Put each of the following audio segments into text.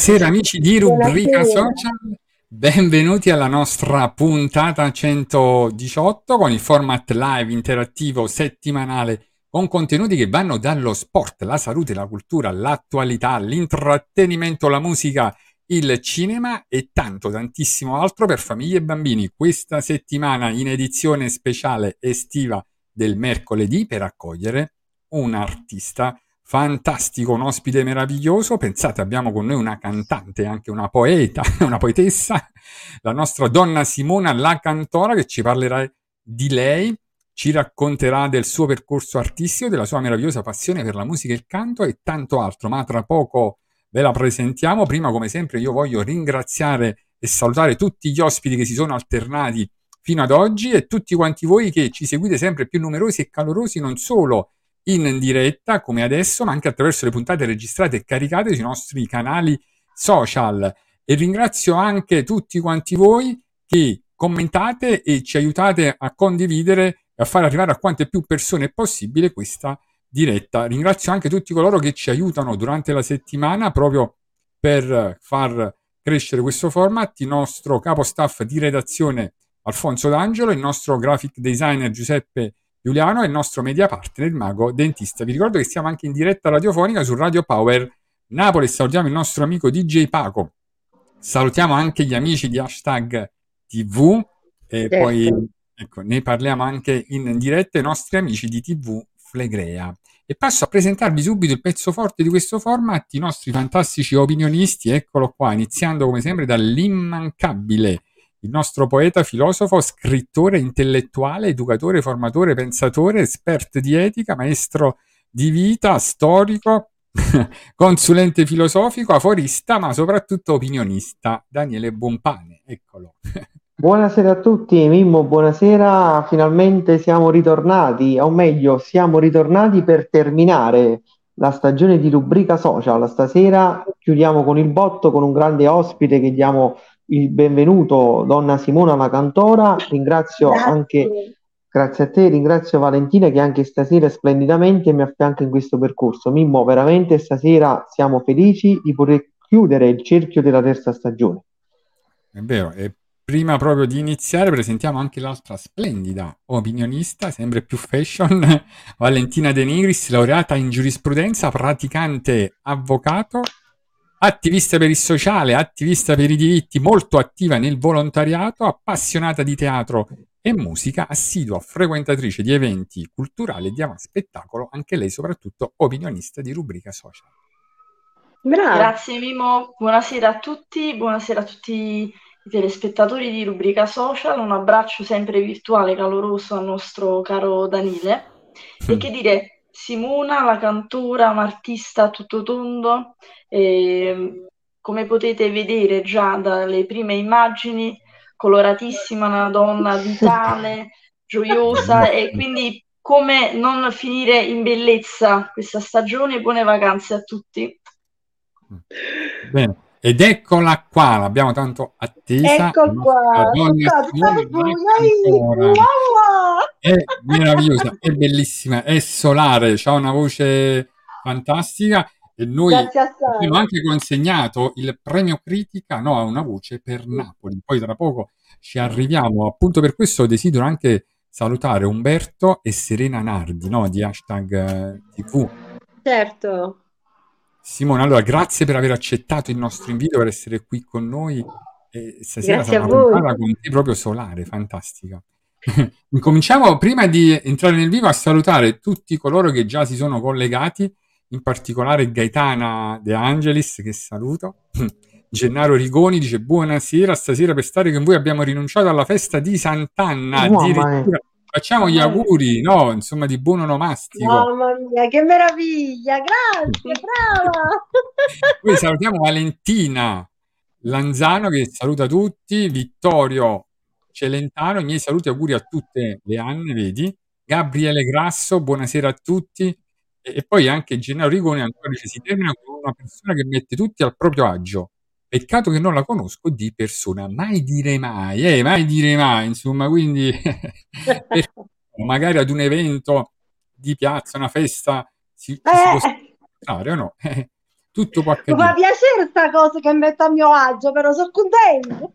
Buonasera amici di Rubrica Buonasera. Social, benvenuti alla nostra puntata 118 con il format live interattivo settimanale con contenuti che vanno dallo sport, la salute, la cultura, l'attualità, l'intrattenimento, la musica, il cinema e tanto tantissimo altro per famiglie e bambini. Questa settimana in edizione speciale estiva del mercoledì per accogliere un artista fantastico, un ospite meraviglioso. Pensate, abbiamo con noi una cantante, anche una poeta, una poetessa, la nostra donna Simona La Cantora, che ci parlerà di lei, ci racconterà del suo percorso artistico, della sua meravigliosa passione per la musica e il canto e tanto altro. Ma tra poco ve la presentiamo. Prima, come sempre, io voglio ringraziare e salutare tutti gli ospiti che si sono alternati fino ad oggi e tutti quanti voi che ci seguite sempre più numerosi e calorosi, non solo in diretta come adesso, ma anche attraverso le puntate registrate e caricate sui nostri canali social. E ringrazio anche tutti quanti voi che commentate e ci aiutate a condividere e a far arrivare a quante più persone possibile questa diretta. Ringrazio anche tutti coloro che ci aiutano durante la settimana proprio per far crescere questo format, il nostro capo staff di redazione Alfonso D'Angelo, il nostro graphic designer Giuseppe Giuliano e il nostro media partner, il mago dentista. Vi ricordo che siamo anche in diretta radiofonica su Radio Power Napoli. Salutiamo il nostro amico DJ Paco. Salutiamo anche gli amici di hashtag TV e Certo. poi ecco, ne parliamo anche in diretta i nostri amici di TV Flegrea. E passo a presentarvi subito il pezzo forte di questo format, i nostri fantastici opinionisti. Eccolo qua, iniziando come sempre dall'immancabile il nostro poeta, filosofo, scrittore, intellettuale, educatore, formatore, pensatore, esperto di etica, maestro di vita, storico, consulente filosofico, aforista, ma soprattutto opinionista, Daniele Buonpane. Eccolo. Buonasera a tutti, Mimmo, buonasera. Finalmente siamo ritornati, o meglio, siamo ritornati per terminare la stagione di rubrica social. Stasera chiudiamo con il botto, con un grande ospite che diamo il benvenuto, donna Simona La Cantora. Ringrazio anche, grazie a te, ringrazio Valentina che anche stasera splendidamente mi affianca in questo percorso. Mimmo, veramente stasera siamo felici di poter chiudere il cerchio della terza stagione. È vero, e prima proprio di iniziare presentiamo anche l'altra splendida opinionista, sempre più fashion, Valentina De Nigris, laureata in giurisprudenza, praticante avvocato, attivista per il sociale, attivista per i diritti, molto attiva nel volontariato, appassionata di teatro e musica, assidua frequentatrice di eventi culturali e di spettacolo, anche lei soprattutto opinionista di rubrica social. Grazie Mimo, buonasera a tutti, buonasera a tutti i telespettatori di Rubrica Social, un abbraccio sempre virtuale caloroso al nostro caro Danile. E che dire, Simona, la cantora, un'artista a tutto tondo, e, come potete vedere già dalle prime immagini, coloratissima, una donna vitale, gioiosa e quindi come non finire in bellezza questa stagione. Buone vacanze a tutti. Bene. Ed eccola qua, l'abbiamo tanto attesa. Ecco la nostra qua, donna! È meravigliosa, è bellissima, è solare, ha una voce fantastica e noi abbiamo anche consegnato il premio critica no, a una voce per Napoli. Poi tra poco ci arriviamo. Appunto per questo desidero anche salutare Umberto e Serena Nardi no, di hashtag eh, TV. Certo. Simone, allora grazie per aver accettato il nostro invito per essere qui con noi. E stasera Grazie sarà a una voi. puntata con te proprio solare, fantastica. Incominciamo prima di entrare nel vivo a salutare tutti coloro che già si sono collegati, in particolare Gaetana De Angelis, che saluto. Gennaro Rigoni dice buonasera, stasera per stare con voi abbiamo rinunciato alla festa di Sant'Anna, addirittura facciamo gli auguri, no? Insomma, di buon onomastico. Mamma mia, che meraviglia! Grazie, brava! Poi salutiamo Valentina Lanzano che saluta tutti, Vittorio Celentano, i miei saluti e auguri a tutte le Anne, vedi? Gabriele Grasso, buonasera a tutti. E, e poi anche Gennaro Rigoni ancora dice si termina con una persona che mette tutti al proprio agio. Peccato che non la conosco di persona, mai dire mai, eh, mai dire mai, insomma, quindi magari ad un evento di piazza, una festa, si, si può Eh, fare o no? Tutto può mi fa accadere. piacere sta cosa che metto a mio agio, però sono contenta.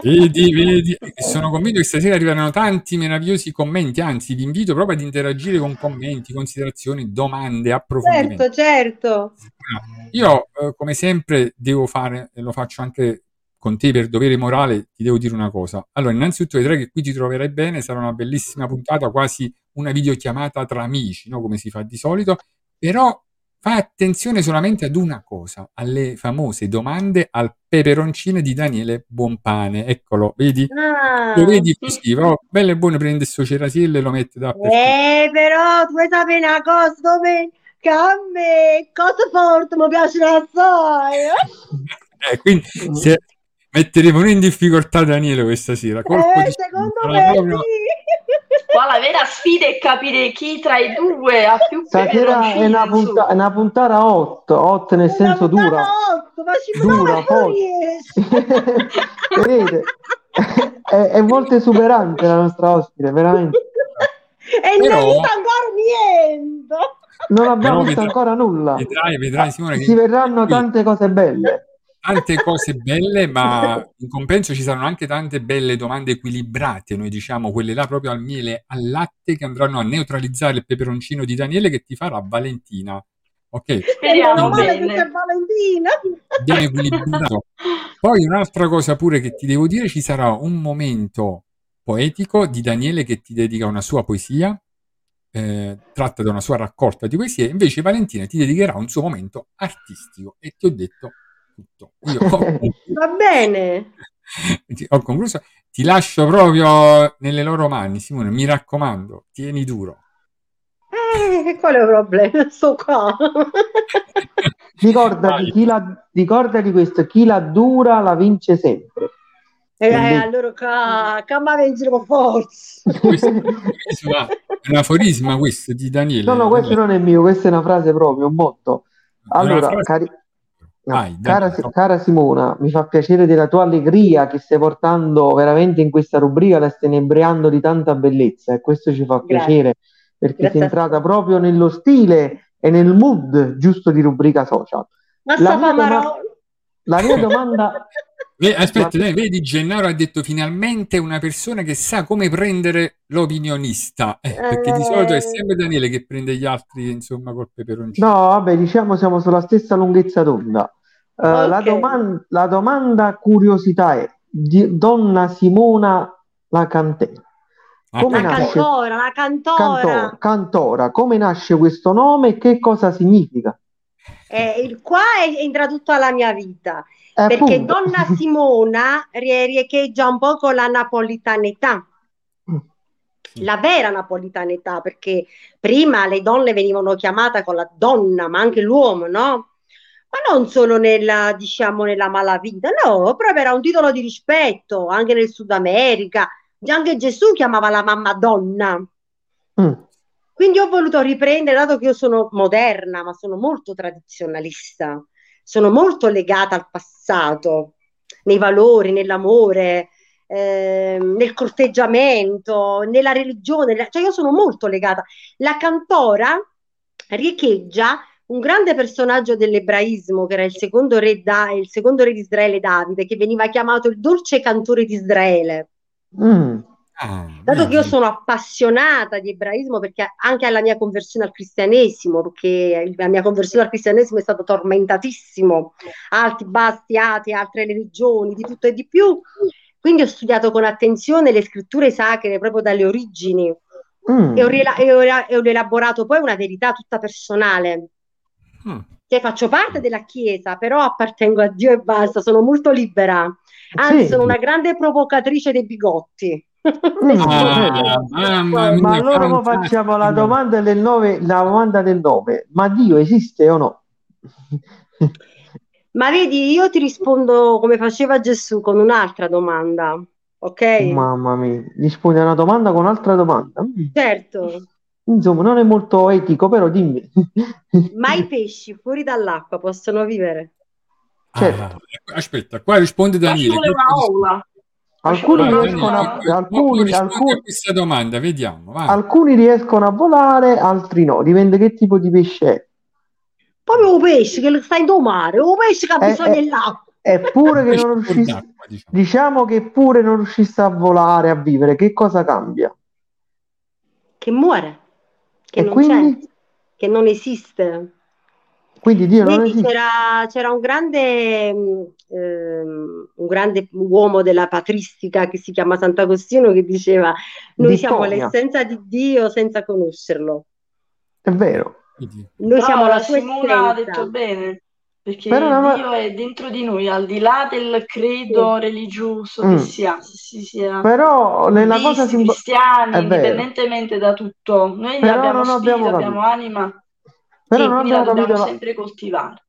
Vedi, vedi, sono convinto che stasera arriveranno tanti meravigliosi commenti, anzi vi invito proprio ad interagire con commenti, considerazioni, domande, approfondimenti. Certo, certo. Io, eh, come sempre, devo fare, e lo faccio anche con te per dovere morale, ti devo dire una cosa. Allora, innanzitutto vedrai che qui ti troverai bene, sarà una bellissima puntata, quasi una videochiamata tra amici, no? Come si fa di solito, però fai attenzione solamente ad una cosa, alle famose domande al peperoncino di Daniele Buonpane. Eccolo, vedi? Ah. Lo vedi così, va bello e buono, prende sto cerasiello e lo mette dappertutto. Eh, però tu vuoi sapere una cosa, dove che a me cose forti mi piacciono assai. eh? Eh, quindi se metteremo noi in difficoltà Daniele questa sera. Colpo Eh, di secondo me proprio- sì. Qua la vera sfida è capire chi tra i due ha più Stasera è una, punta- una puntata hot, hot nel senso Una puntata dura. otto, ma ci Dura. Vedete? È, è molto esuberante la nostra ospite, veramente. E Però- non ancora niente. Non abbiamo Però visto vedrai- ancora nulla. Vedrai, vedrai Simone che Si vedranno qui tante cose belle. Tante cose belle, ma in compenso ci saranno anche tante belle domande equilibrate, noi diciamo quelle là proprio al miele, al latte che andranno a neutralizzare il peperoncino di Daniele che ti farà Valentina. Ok, Speriamo bene. abbiamo equilibrato. Poi un'altra cosa pure che ti devo dire, ci sarà un momento poetico di Daniele che ti dedica una sua poesia, eh, tratta da una sua raccolta di poesie, invece Valentina ti dedicherà un suo momento artistico e ti ho detto tutto. Io ho. Va bene. Ti- ho concluso, ti lascio proprio nelle loro mani, Simone, mi raccomando, tieni duro. Eh, qual è il problema? Sto qua. Ricordati, chi la, ricordati questo, chi la dura la vince sempre. E Quindi- allora ca, ca ma vincere con forza. Questo aforisma, è un aforisma questo di Daniele. No, no, questo non è mio, questa è una frase proprio, un motto. Allora, frase- cari- Vai, cara, cara Simona, mi fa piacere della tua allegria che stai portando veramente in questa rubrica, la stai inebriando di tanta bellezza e questo ci fa Grazie. piacere perché Grazie sei entrata proprio nello stile e nel mood giusto di rubrica social. Ma La mia, doma- la mia domanda, Ve- Aspetta, Ma- dai, vedi, Gennaro ha detto finalmente una persona che sa come prendere l'opinionista, eh, perché di solito è sempre Daniele che prende gli altri, insomma, col peperoncino. no, vabbè, diciamo siamo sulla stessa lunghezza d'onda. Eh, la, Ok. doman- la domanda curiosità è, di- donna Simona la cantera. Come La nasce? cantora, la cantora. Cantora, cantora, come nasce questo nome e che cosa significa? Eh, il qua è, entra tutta la mia vita, Eh, perché appunto. Donna Simona rie- riecheggia un po' con la napolitanità, Sì. la vera napolitanità, perché prima le donne venivano chiamate con la donna, ma anche l'uomo, no? Ma non solo nella, diciamo, nella malavita, no, proprio era un titolo di rispetto, anche nel Sud America. Anche Gesù chiamava la mamma donna. Mm. Quindi ho voluto riprendere, dato che io sono moderna, ma sono molto tradizionalista, sono molto legata al passato, nei valori, nell'amore, ehm, nel corteggiamento, nella religione, cioè io sono molto legata. La cantora riecheggia un grande personaggio dell'ebraismo, che era il secondo re, da- il secondo re di Israele, Davide, che veniva chiamato il dolce cantore di Israele. Mm. Ah, Dato che io sono appassionata di ebraismo, perché anche alla mia conversione al cristianesimo, perché la mia conversione al cristianesimo è stato tormentatissimo, alti, bassi, ati, altre religioni, di tutto e di più. Quindi ho studiato con attenzione le scritture sacre proprio dalle origini Mm. e ho, rela- e ho e ho elaborato poi una verità tutta personale. Mm. Cioè, faccio parte della Chiesa, però appartengo a Dio e basta, sono molto libera. Anzi, Sì. sono una grande provocatrice dei bigotti. Mm, Ah, mamma Ma mia, allora facciamo la domanda del nove, la domanda del nove. Ma Dio esiste o no? Ma vedi, io ti rispondo come faceva Gesù con un'altra domanda, ok? Mamma mia, rispondi a una domanda con un'altra domanda. Mm. Certo, Insomma, non è molto etico, però dimmi. ma i pesci fuori dall'acqua possono vivere? Certo. Ah, aspetta, qua risponde Daniele. vuole una ola. Alcuni riescono a, alcuni, a alcuni, questa domanda, vediamo. Vai. alcuni riescono a volare, altri no. Dipende che tipo di pesce è. Proprio un pesce che sta in mare, un pesce che ha Eh, bisogno eh. dell'acqua. Eppure che non riuscisse, diciamo. diciamo che pure non riuscisse a volare, a vivere, che cosa cambia? Che muore, che E non quindi? c'è, che non esiste. Quindi Dio non esiste. c'era, c'era un grande, ehm, un grande uomo della patristica che si chiama Sant'Agostino che diceva: Noi siamo Vittoria. l'essenza di Dio senza conoscerlo. È vero. Noi siamo Brava, la sua Simona ha essenza. detto bene, perché Però una- Dio è dentro di noi, al di là del credo religioso che Mm. sia, si sia Però nella cosa simbo- cristiani, è vero. indipendentemente da tutto. Noi Però abbiamo spirito, abbiamo abbiamo anima, Però e non quindi la abbiamo dobbiamo capito la, sempre coltivare.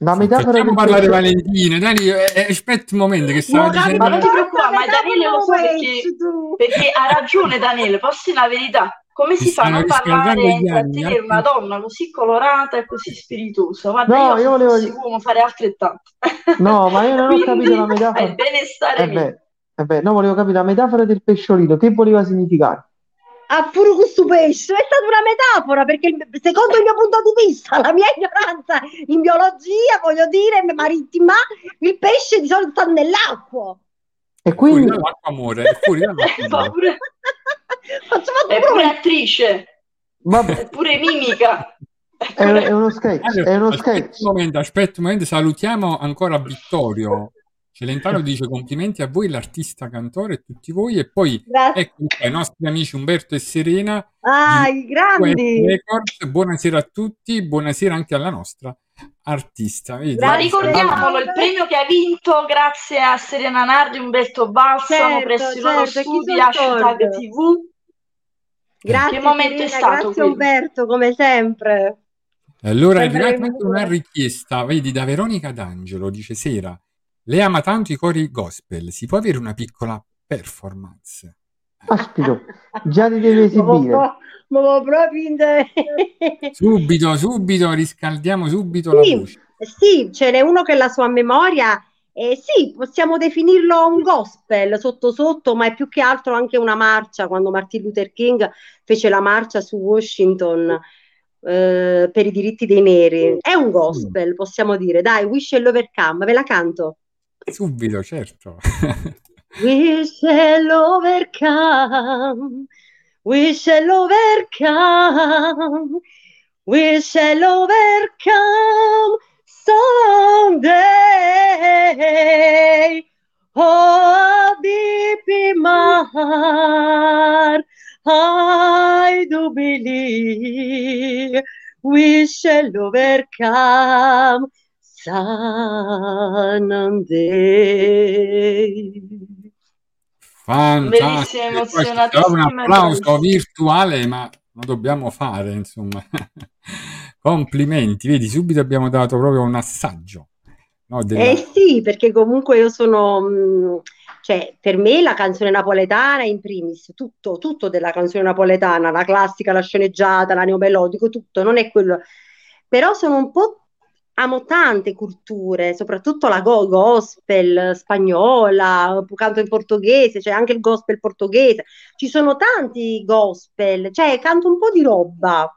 la metafora facciamo parlare pesce. Valentina. Dani, eh, eh, aspetta un momento che stava Ma dicendo... Ma non ti capito, preoccupare, ma Daniele lo sa come perché, perché ha ragione Daniele, posso dire la verità. Come Si si fa a non parlare e eh? una donna così colorata e così spiritosa? Guarda, No, io volevo dire- uomo farei altrettanto. No, ma io non ho capito la metafora. è bene stare Eh beh, eh beh, no, volevo capire la metafora del pesciolino, che voleva significare? Ah, pure questo pesce è stata una metafora perché secondo il mio punto di vista, la mia ignoranza in biologia, voglio dire, marittima, il pesce di solito sta nell'acqua. E Fuori quindi, dall'acqua fuori dall'acqua Fa muore. pure- Facciamo È pure attrice, vabbè, è pure mimica. È è, pure- è uno sketch, Allora, è uno aspetta sketch. un momento, aspetta un momento, salutiamo ancora Vittorio Celentano, dice complimenti a voi, l'artista cantore e tutti voi, e poi Grazie. ecco i nostri amici Umberto e Serena Ah, i grandi. Records, buonasera a tutti, buonasera anche alla nostra artista. Vedi? Ma ricordiamolo, il premio che ha vinto grazie a Serena Nardi, Umberto Balsamo, Certo, presso i loro certo, chi studi, hashtag? TV. Grazie Che momento è Serena, stato grazie quello? Umberto, come sempre. Allora è arrivata anche una richiesta, vedi, da Veronica D'Angelo, dice Sera, lei ama tanto i cori gospel, si può avere una piccola performance? Aspito, già li devi esibire. Ma proprio in de- Subito, subito, riscaldiamo subito la Sì, voce. sì, ce n'è uno che la sua memoria. E sì, possiamo definirlo un gospel sotto sotto, ma è più che altro anche una marcia. Quando Martin Luther King fece la marcia su Washington eh, per i diritti dei neri, è un gospel, possiamo dire. Dai, We Shall Overcome, ve la canto. Subito, certo. We shall overcome. We shall overcome. We shall overcome someday. Oh, deep in my heart, I do believe we shall overcome Sunday. Fantastico. Un emozionatissima e applauso virtuale, ma lo dobbiamo fare, insomma. Complimenti, vedi, subito abbiamo dato proprio un assaggio, no, della... Eh sì, perché comunque io sono, mh, cioè per me la canzone napoletana in primis, tutto, tutto della canzone napoletana, la classica, la sceneggiata, la neomelodico, tutto, non è quello. Però sono un po', amo tante culture, soprattutto la go- gospel spagnola, canto in portoghese, c'è anche il gospel portoghese, ci sono tanti gospel, cioè canto un po' di roba.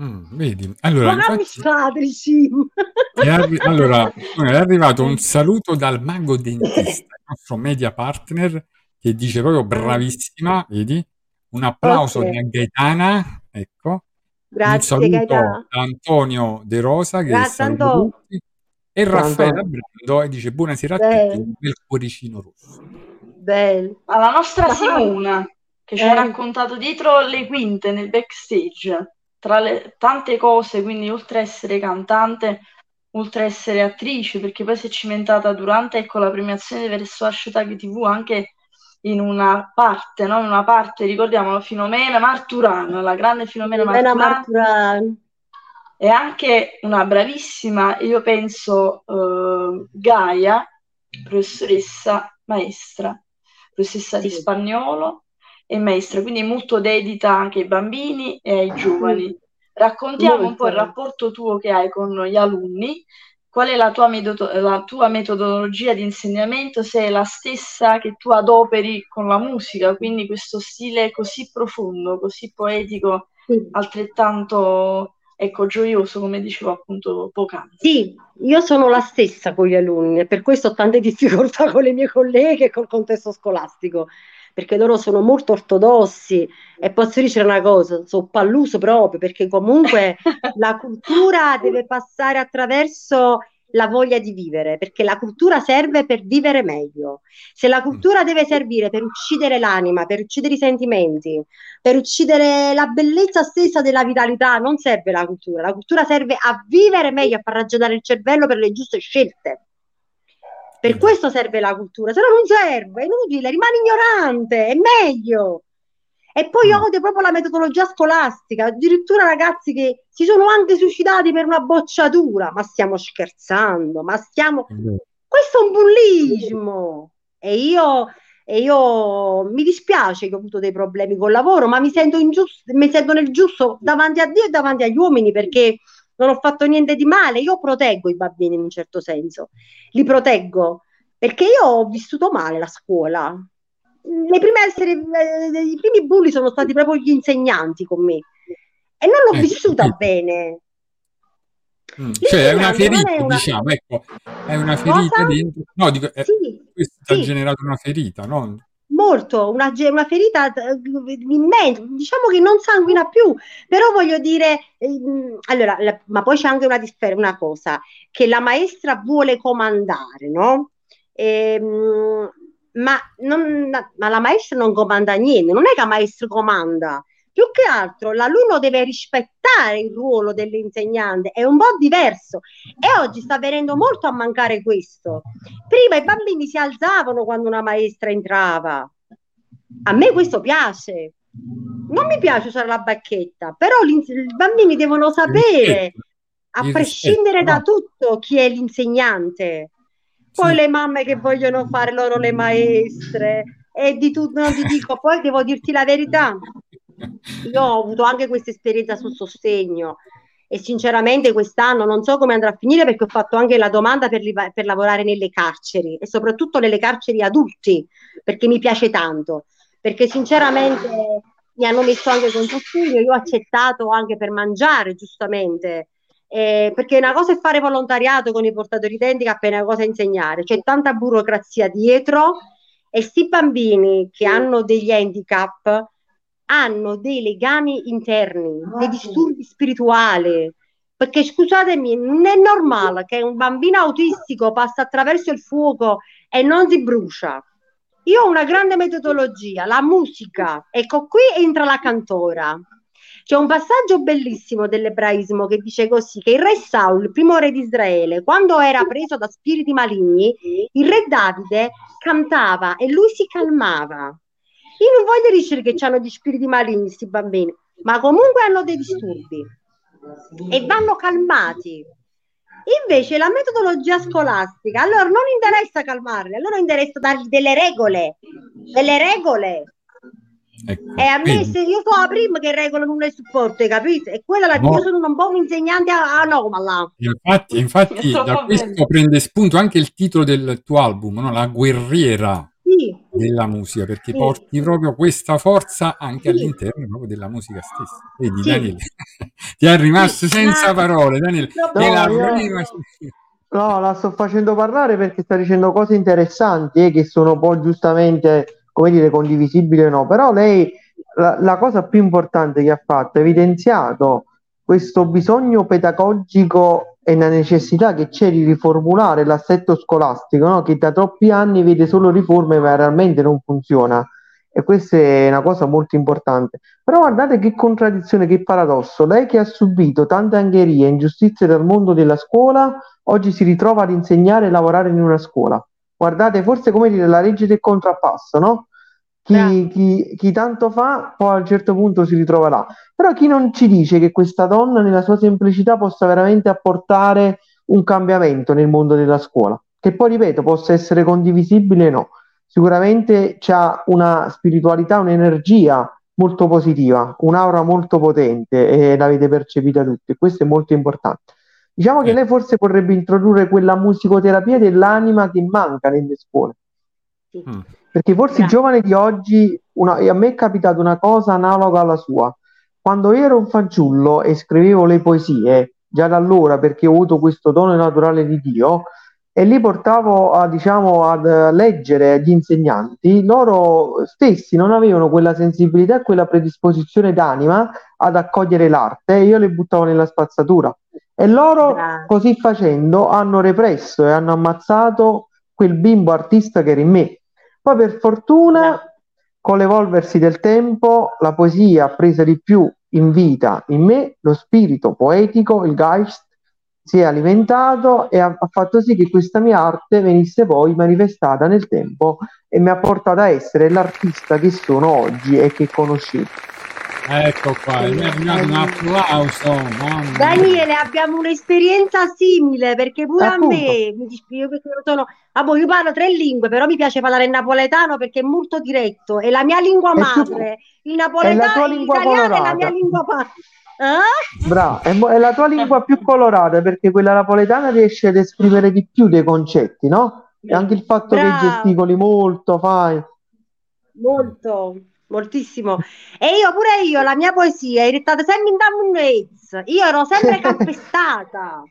Mm, vedi, allora, infatti, il sim. è arri- allora, è arrivato un saluto dal mago dentista, il nostro media partner, che dice proprio bravissima, vedi? Un applauso Ok. da Gaetana, ecco. Un Grazie saluto Gaetano. da Antonio De Rosa che Grazie, Antonio. E Raffaella. Brando e dice buonasera a tutti, un bel cuoricino rosso. bello. Alla nostra Simona, che ci ha Eh. raccontato dietro le quinte nel backstage, tra le tante cose, quindi oltre a essere cantante, oltre a essere attrice, perché poi si è cimentata durante ecco, la premiazione verso hashtag TV anche in una parte, no? In una parte, ricordiamolo, Filomena Marturano, la grande Filomena Filomena Marturano, Marturano. è anche una bravissima, io penso, eh, Gaia, professoressa maestra, professoressa di Sì. spagnolo e maestra, quindi molto dedita anche ai bambini e ai giovani. Raccontiamo un po' il Molto. rapporto tuo che hai con gli alunni, qual è la tua, metodo- la tua metodologia di insegnamento, se è la stessa che tu adoperi con la musica, quindi questo stile così profondo, così poetico, Sì. altrettanto, ecco, gioioso, come dicevo appunto poc'anzi. Sì, io sono la stessa con gli alunni e per questo ho tante difficoltà con le mie colleghe e col contesto scolastico, perché loro sono molto ortodossi e posso dire una cosa, sono palluso proprio, perché comunque la cultura deve passare attraverso la voglia di vivere, perché la cultura serve per vivere meglio. Se la cultura deve servire per uccidere l'anima, per uccidere i sentimenti, per uccidere la bellezza stessa della vitalità, non serve la cultura. La cultura serve a vivere meglio, a far ragionare il cervello per le giuste scelte. Per questo serve la cultura, se no non serve, è inutile, rimani ignorante, è meglio. E poi Mm. odio proprio la metodologia scolastica, addirittura ragazzi che si sono anche suicidati per una bocciatura, ma stiamo scherzando, ma stiamo... Questo è un bullismo. E io, e io mi dispiace che ho avuto dei problemi col lavoro, ma mi sento ingiusto, mi sento nel giusto davanti a Dio e davanti agli uomini perché non ho fatto niente di male. Io proteggo i bambini in un certo senso, li proteggo perché io ho vissuto male la scuola. Le prime essere, eh, I primi bulli sono stati proprio gli insegnanti con me e non l'ho Eh, vissuta sì. bene. Mm, Cioè è una ferita, è una- diciamo, ecco, è una ferita Cosa? dentro. No, dico, eh, Sì, questo ti ha sì. generato una ferita, no? Molto, una, una ferita eh, immensa, diciamo che non sanguina più, però voglio dire, ehm, allora, la- ma poi c'è anche una, differ- una cosa, che la maestra vuole comandare, no? Ehm, ma, non- ma la maestra non comanda niente, non è che la maestra comanda, più che altro l'alunno deve rispettare il ruolo dell'insegnante, è un po' diverso e oggi sta venendo molto a mancare questo. Prima i bambini si alzavano quando una maestra entrava. A me questo piace. Non mi piace usare la bacchetta, però i bambini devono sapere, a prescindere da tutto, chi è l'insegnante. Poi Sì. le mamme che vogliono fare loro le maestre e di tutto, non ti dico, poi devo dirti la verità. Io ho avuto anche questa esperienza sul sostegno e sinceramente quest'anno non so come andrà a finire perché ho fatto anche la domanda per, li- per lavorare nelle carceri e soprattutto nelle carceri adulti perché mi piace tanto, perché sinceramente mi hanno messo anche con sostegno, io ho accettato anche per mangiare giustamente. Eh, perché una cosa è fare volontariato con i portatori d'handicap e una cosa è insegnare, c'è tanta burocrazia dietro e sti bambini che hanno degli handicap hanno dei legami interni, dei disturbi spirituali. Perché scusatemi, non è normale che un bambino autistico passa attraverso il fuoco e non si brucia. Io ho una grande metodologia, la musica. Ecco, qui entra la cantora. C'è un passaggio bellissimo dell'ebraismo che dice così, che il re Saul, il primo re di Israele, quando era preso da spiriti maligni, il re Davide cantava e lui si calmava. Io non voglio dire che hanno gli spiriti maligni, questi bambini, ma comunque hanno dei disturbi e vanno calmati. Invece la metodologia scolastica, allora non interessa calmarli, allora interessa dargli delle regole, delle regole. Ecco, E a me, se io so la prima che regola non le supporto, hai capito? E quella la No. io sono un po' un insegnante a- anomala. Infatti, infatti da questo prende spunto anche il titolo del tuo album, no? La guerriera Sì, della musica, perché Sì. porti proprio questa forza anche Sì. all'interno proprio della musica stessa. Vedi, Sì. Daniele, ti è rimasto senza parole, Daniele. No, prima- No, la sto facendo parlare perché sta dicendo cose interessanti eh, che sono poi giustamente, come dire, condivisibili o no, però lei la, la cosa più importante che ha fatto è evidenziato questo bisogno pedagogico e la necessità che c'è di riformulare l'assetto scolastico, no? Che da troppi anni vede solo riforme ma realmente non funziona. E questa è una cosa molto importante. Però guardate che contraddizione, che paradosso. Lei che ha subito tante angherie e ingiustizie dal mondo della scuola, oggi si ritrova ad insegnare e lavorare in una scuola. Guardate, forse come dire la legge del contrappasso, no? Chi, chi- chi tanto fa, poi a un certo punto si ritrova là. Però chi non ci dice che questa donna, nella sua semplicità, possa veramente apportare un cambiamento nel mondo della scuola, che poi, ripeto, possa essere condivisibile o no. Sicuramente c'ha una spiritualità, un'energia molto positiva, un'aura molto potente e l'avete percepita tutti. Questo è molto importante. Diciamo che lei forse vorrebbe introdurre quella musicoterapia dell'anima che manca nelle scuole. sì. Mm. Perché forse i Grazie. giovani di oggi, una- e a me è capitata una cosa analoga alla sua. Quando io ero un fanciullo e scrivevo le poesie, già da allora, perché ho avuto questo dono naturale di Dio, e li portavo a, diciamo, ad eh, leggere agli insegnanti, loro stessi non avevano quella sensibilità e quella predisposizione d'anima ad accogliere l'arte, e io le buttavo nella spazzatura. E loro, Bravo. così facendo, hanno represso e hanno ammazzato quel bimbo artista che era in me. Poi per fortuna, con l'evolversi del tempo, la poesia ha preso di più in vita in me, lo spirito poetico, il Geist, si è alimentato e ha, ha fatto sì che questa mia arte venisse poi manifestata nel tempo e mi ha portato a essere l'artista che sono oggi e che conoscete. Ecco qua, un applauso. mamma. Daniele, abbiamo un'esperienza simile perché pure a Appunto. me mi dispiace perché io sono ah, boh, io parlo tre lingue, però mi piace parlare il napoletano perché è molto diretto, è la mia lingua madre. Il è la napoletano, tua lingua l'italiano è la colorata. mia lingua madre. Eh? Brava, è, è la tua lingua più colorata perché quella napoletana riesce ad esprimere di più dei concetti, no? E anche il fatto che Bravo. gesticoli molto, fai. Molto, moltissimo. E io pure io, la mia poesia è diventata sempre in Damunez. Io ero sempre calpestata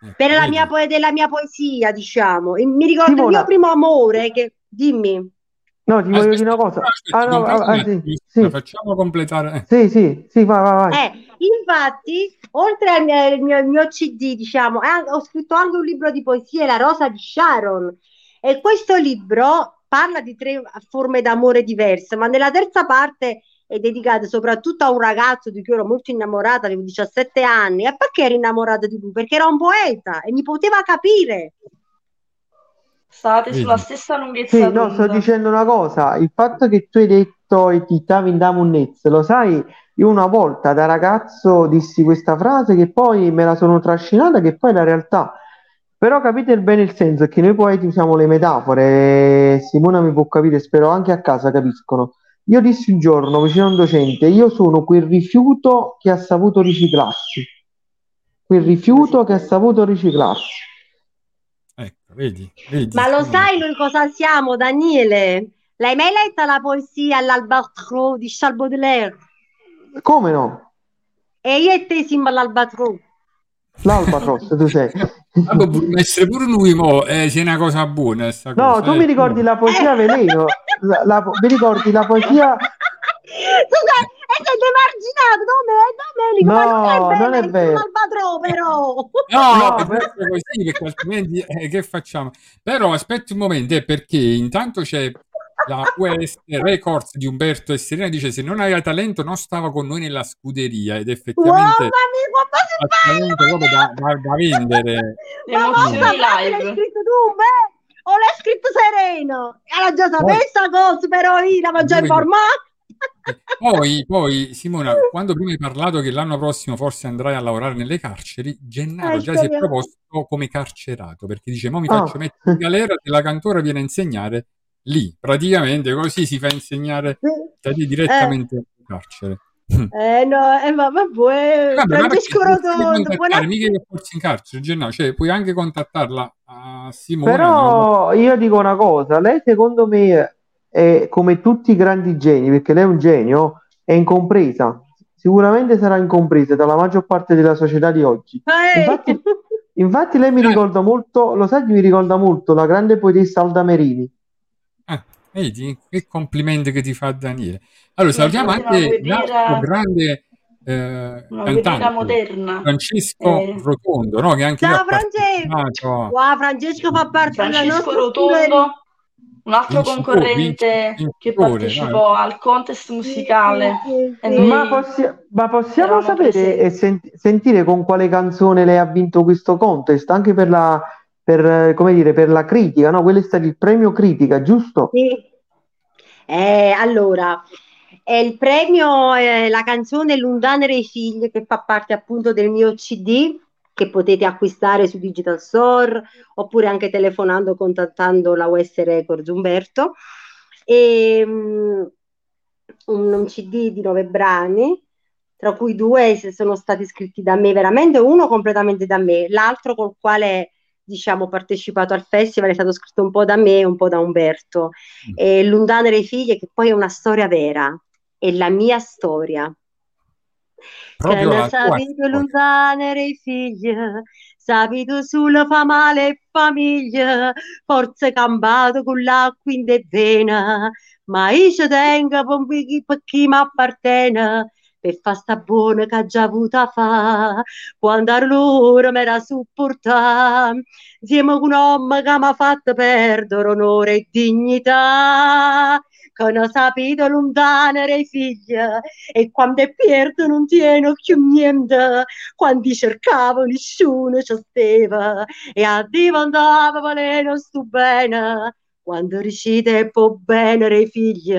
Ecco, per la mia, poe- della mia poesia, diciamo. E mi ricordo il Simona. mio primo amore che... Dimmi. No, ti voglio dire una cosa. aspetta, Ah, no, ah, ah, sì, sì, la facciamo completare. sì, sì, sì, vai, vai, vai. Eh, infatti, oltre al mio, il mio, il mio CD, diciamo, eh, ho scritto anche un libro di poesie, La rosa di Sharon. E questo libro parla di tre forme d'amore diverse, ma nella terza parte è dedicata soprattutto a un ragazzo di cui ero molto innamorata, avevo 17 anni. E perché ero innamorata di lui? Perché era un poeta e mi poteva capire. State sulla stessa Sì, lunghezza no, sto dicendo una cosa, il fatto che tu hai detto e ti stavi in Damunez, lo sai, io una volta da ragazzo dissi questa frase che poi me la sono trascinata, che poi è la realtà. Però capite bene il senso, è che noi poeti usiamo le metafore, Simona mi può capire, spero anche a casa capiscono. Io dissi un giorno vicino a un docente, io sono quel rifiuto che ha saputo riciclarsi, quel rifiuto che ha saputo riciclarsi. Ecco, vedi, vedi. Ma lo sai noi cosa siamo, Daniele? L'hai mai letta la poesia L'Albatros di Charles Baudelaire? Come no? E io e te siamo all'Albatros. L'Albatros, tu sei. Ah, può essere pure lui, mo, eh, sia una cosa buona sta No, cosa, tu eh. mi ricordi la poesia veleno? La, la- mi ricordi la poesia? Scusa, e sei demarginato, Domenico, ma No, non è è vero. però. No, No, per così, perché altrimenti eh, che facciamo? Però aspetti un momento, eh, perché intanto c'è la US Records di Umberto e Serena dice se non aveva talento non stava con noi nella scuderia ed Wow, effettivamente mia, ha sei bello, proprio da, da- da vendere. Le Ma emozioni guarda, guarda, l'hai live. scritto tu, beh, o l'hai scritto Sereno? Era già sapere sta cosa, però io ma già Poi- informato. Poi, poi, Simona, quando prima hai parlato che l'anno prossimo forse andrai a lavorare nelle carceri, Gennaro Eh, già si è proposto come carcerato perché dice: Mo mi Ah. faccio mettere in galera se la cantora viene a insegnare lì. Praticamente così si fa insegnare da lì direttamente in carcere. Eh no, eh, ma vabbè, Vabbè, ma Francesco perché non puoi Rotondo, buona... mica che forse in carcere, Gennaro, cioè puoi anche contattarla a Simona. no? Però io dico una cosa, lei secondo me è come tutti i grandi geni, perché lei è un genio, è incompresa. Sicuramente sarà incompresa dalla maggior parte della società di oggi. Eh, Infatti, infatti lei mi ricorda molto, lo sai mi ricorda molto? La grande poetessa Alda Merini. Vedi, che complimenti che ti fa Daniele. Allora, salutiamo anche una l'altro grande eh, cantante, moderna. Francesco Eh. Rotondo, no? Che anche lui Ciao Francesco! Wow, Francesco fa parte della Francesco Rotondo, un altro Vincitore, concorrente vinci- che vincitore, partecipò al contest musicale. Sì, sì, noi- sì. Ma, possi- ma possiamo sapere presenti. e sent- sentire con quale canzone lei ha vinto questo contest? Anche per la, per, eh, come dire, per la critica, no? Quello è stato il premio critica, giusto? Sì. Eh, allora, è il premio, eh, la canzone L'Undanere i figli, che fa parte appunto del mio CD, che potete acquistare su Digital Store, oppure anche telefonando, contattando la US Records Umberto. E, mm, un, un CD di nove brani, tra cui due sono stati scritti da me veramente, uno completamente da me, l'altro col quale diciamo partecipato al festival è stato scritto un po' da me e un po' da Umberto. E L'Undanere e i figli, che poi è una storia vera, è la mia storia. Proprio Che la storia. lontane i figli, sapete sulla fa male famiglia, forse cambiato con l'acqua in vena, ma io ci tengo per chi, per chi mi appartiene, per fa sta buona che ha già avuta fa, quando allora mi era supportata, insieme con un uomo che mi ha fatto perdere onore e dignità, che non sapete lontane i figli, e quando è perdo non tiene più niente, quando cercavo nessuno ci stava, e a Dio andava valeno sto bene, quando riuscite po' bene i figli,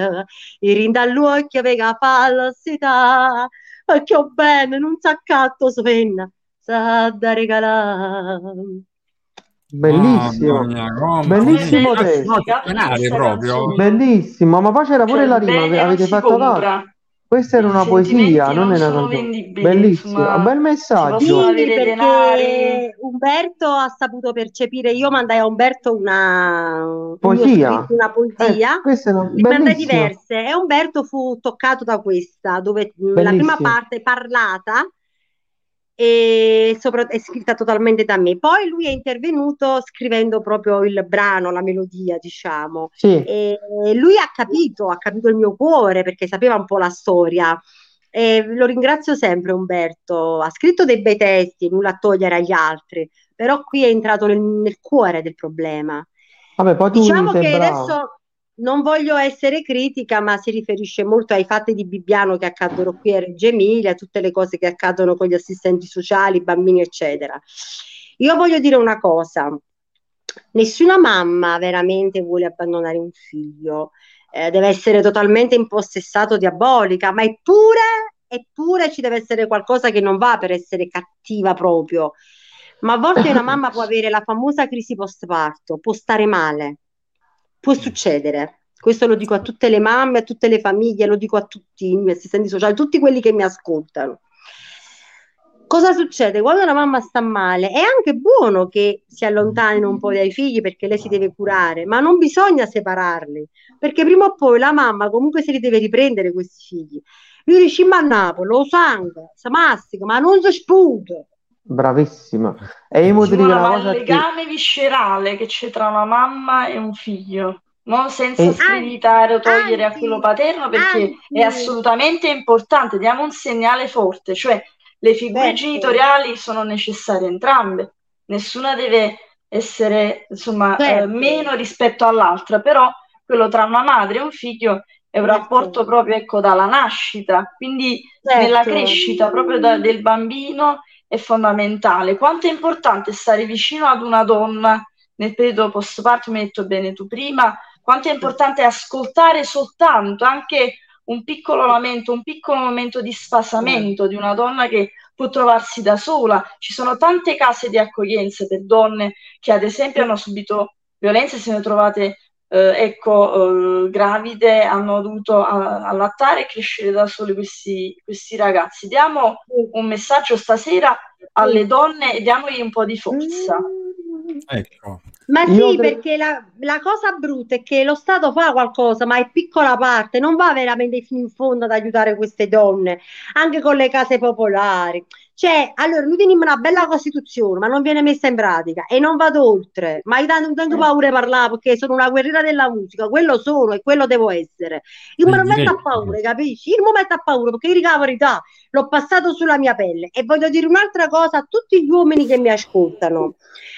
i rindall'occhio aveva falsità, perché ho bene non s'accatto svenna, sa da regalare. Bellissimo, Bellissimo testo. bellissimo, ma poi c'era pure la rima, avete fatto compra. Questa era una poesia, non non vendibili, Bellissimo, insomma, un bel messaggio. Sì, perché. Umberto ha saputo percepire, io mandai a Umberto una, Poesia. una Eh, poesia, questa è una- ne mandai bellissima. diverse e Umberto fu toccato da questa, dove mh, la prima parte è parlata e sopra- è scritta totalmente da me. Poi lui è intervenuto scrivendo proprio il brano, la melodia, diciamo. Sì, E lui ha capito, ha capito il mio cuore perché sapeva un po' la storia. E lo ringrazio sempre Umberto, ha scritto dei bei testi, nulla a togliere agli altri, però qui è entrato nel, nel cuore del problema. vabbè, Diciamo che bravo. adesso non voglio essere critica, ma si riferisce molto ai fatti di Bibbiano che accadono qui a Reggio Emilia, tutte le cose che accadono con gli assistenti sociali, bambini, eccetera. Io voglio dire una cosa, nessuna mamma veramente vuole abbandonare un figlio, eh, deve essere totalmente impossessato diabolica, ma eppure, eppure ci deve essere qualcosa che non va per essere cattiva proprio. Ma a volte una mamma può avere la famosa crisi postparto, può stare male, può succedere. Questo lo dico a tutte le mamme, a tutte le famiglie, lo dico a tutti i miei assistenti sociali, tutti quelli che mi ascoltano. Cosa succede? Quando la mamma sta male è anche buono che si allontanino un po' dai figli perché lei si deve curare, ma non bisogna separarli, perché prima o poi la mamma comunque se li deve riprendere questi figli. Lui dice, ma a Napoli, lo sangue, si mastica, ma non si sputa. Bravissima. E io Simona, una cosa che legame viscerale che c'è tra una mamma e un figlio, no? Senza E- screditare o togliere a Anzi, quello paterno, perché anzi. è assolutamente importante. Diamo un segnale forte, cioè le figure Certo. genitoriali sono necessarie entrambe, nessuna deve essere insomma eh, Certo. meno rispetto all'altra, però quello tra una madre e un figlio è un Certo. rapporto proprio, ecco, dalla nascita, quindi Certo. nella crescita proprio da- del bambino è fondamentale. Quanto è importante stare vicino ad una donna nel periodo postparto, mi hai detto bene tu prima, quanto è importante ascoltare soltanto anche un piccolo lamento, un piccolo momento di spasamento di una donna che può trovarsi da sola. Ci sono tante case di accoglienza per donne che ad esempio hanno subito violenze, se ne trovate eh, ecco, eh, gravide, hanno dovuto a- allattare e crescere da sole questi, questi ragazzi. Diamo un messaggio stasera alle donne e diamogli un po' di forza. Ecco. Ma Io sì, cre- perché la, la cosa brutta è che lo Stato fa qualcosa, ma è piccola parte, non va veramente fino in fondo ad aiutare queste donne, anche con le case popolari. Cioè, allora, noi teniamo una bella Costituzione, ma non viene messa in pratica e non vado oltre. Ma io tanto, tanto paura di parlare perché sono una guerriera della musica, quello sono e quello devo essere. Me non metto a paura, capisci? Mi metto a paura perché io la verità, l'ho passato sulla mia pelle. E voglio dire un'altra cosa a tutti gli uomini che mi ascoltano.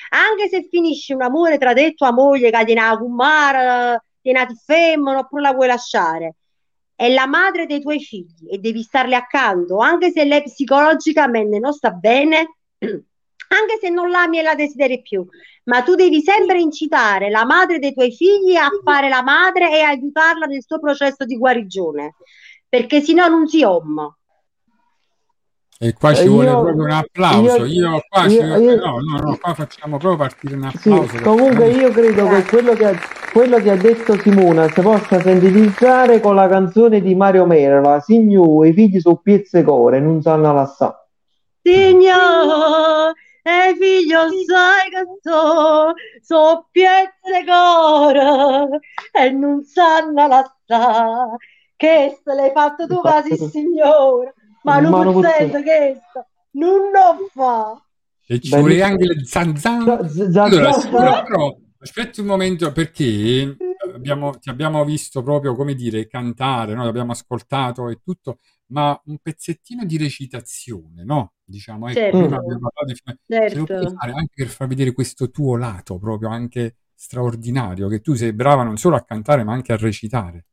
Anche se finisce un amore tra te e tua moglie che tiene a cummare, tiene a ti femmina oppure la vuoi lasciare, è la madre dei tuoi figli e devi starle accanto, anche se lei psicologicamente non sta bene, anche se non l'ami e la desideri più, ma tu devi sempre incitare la madre dei tuoi figli a fare la madre e aiutarla nel suo processo di guarigione, perché sennò non si omma. E qua ci Eh, vuole io- proprio un applauso. io- Io, qua ci- io- io- no, no, no, qua facciamo proprio partire un Sì, applauso. comunque io credo che quello che, ha, quello che ha detto Simona si possa sintetizzare con la canzone di Mario Merola, Signore, i figli su piezze core, non sanno lassà. Signore, e figlio sai che so, so piezze core e non sanno la sta, che se l'hai fatto tu quasi signore, ma non Mano sento che sta, non lo fa. E ci vuole anche il zan zan. Z- Allora, però, aspetti un momento perché abbiamo, ti abbiamo visto proprio, come dire, cantare, no? Abbiamo ascoltato e tutto, ma un pezzettino di recitazione, no? Diciamo, ecco, Certo. prima abbiamo parlato di film. Ce lo puoi Certo. fare anche per far vedere questo tuo lato proprio anche straordinario, che tu sei brava non solo a cantare ma anche a recitare.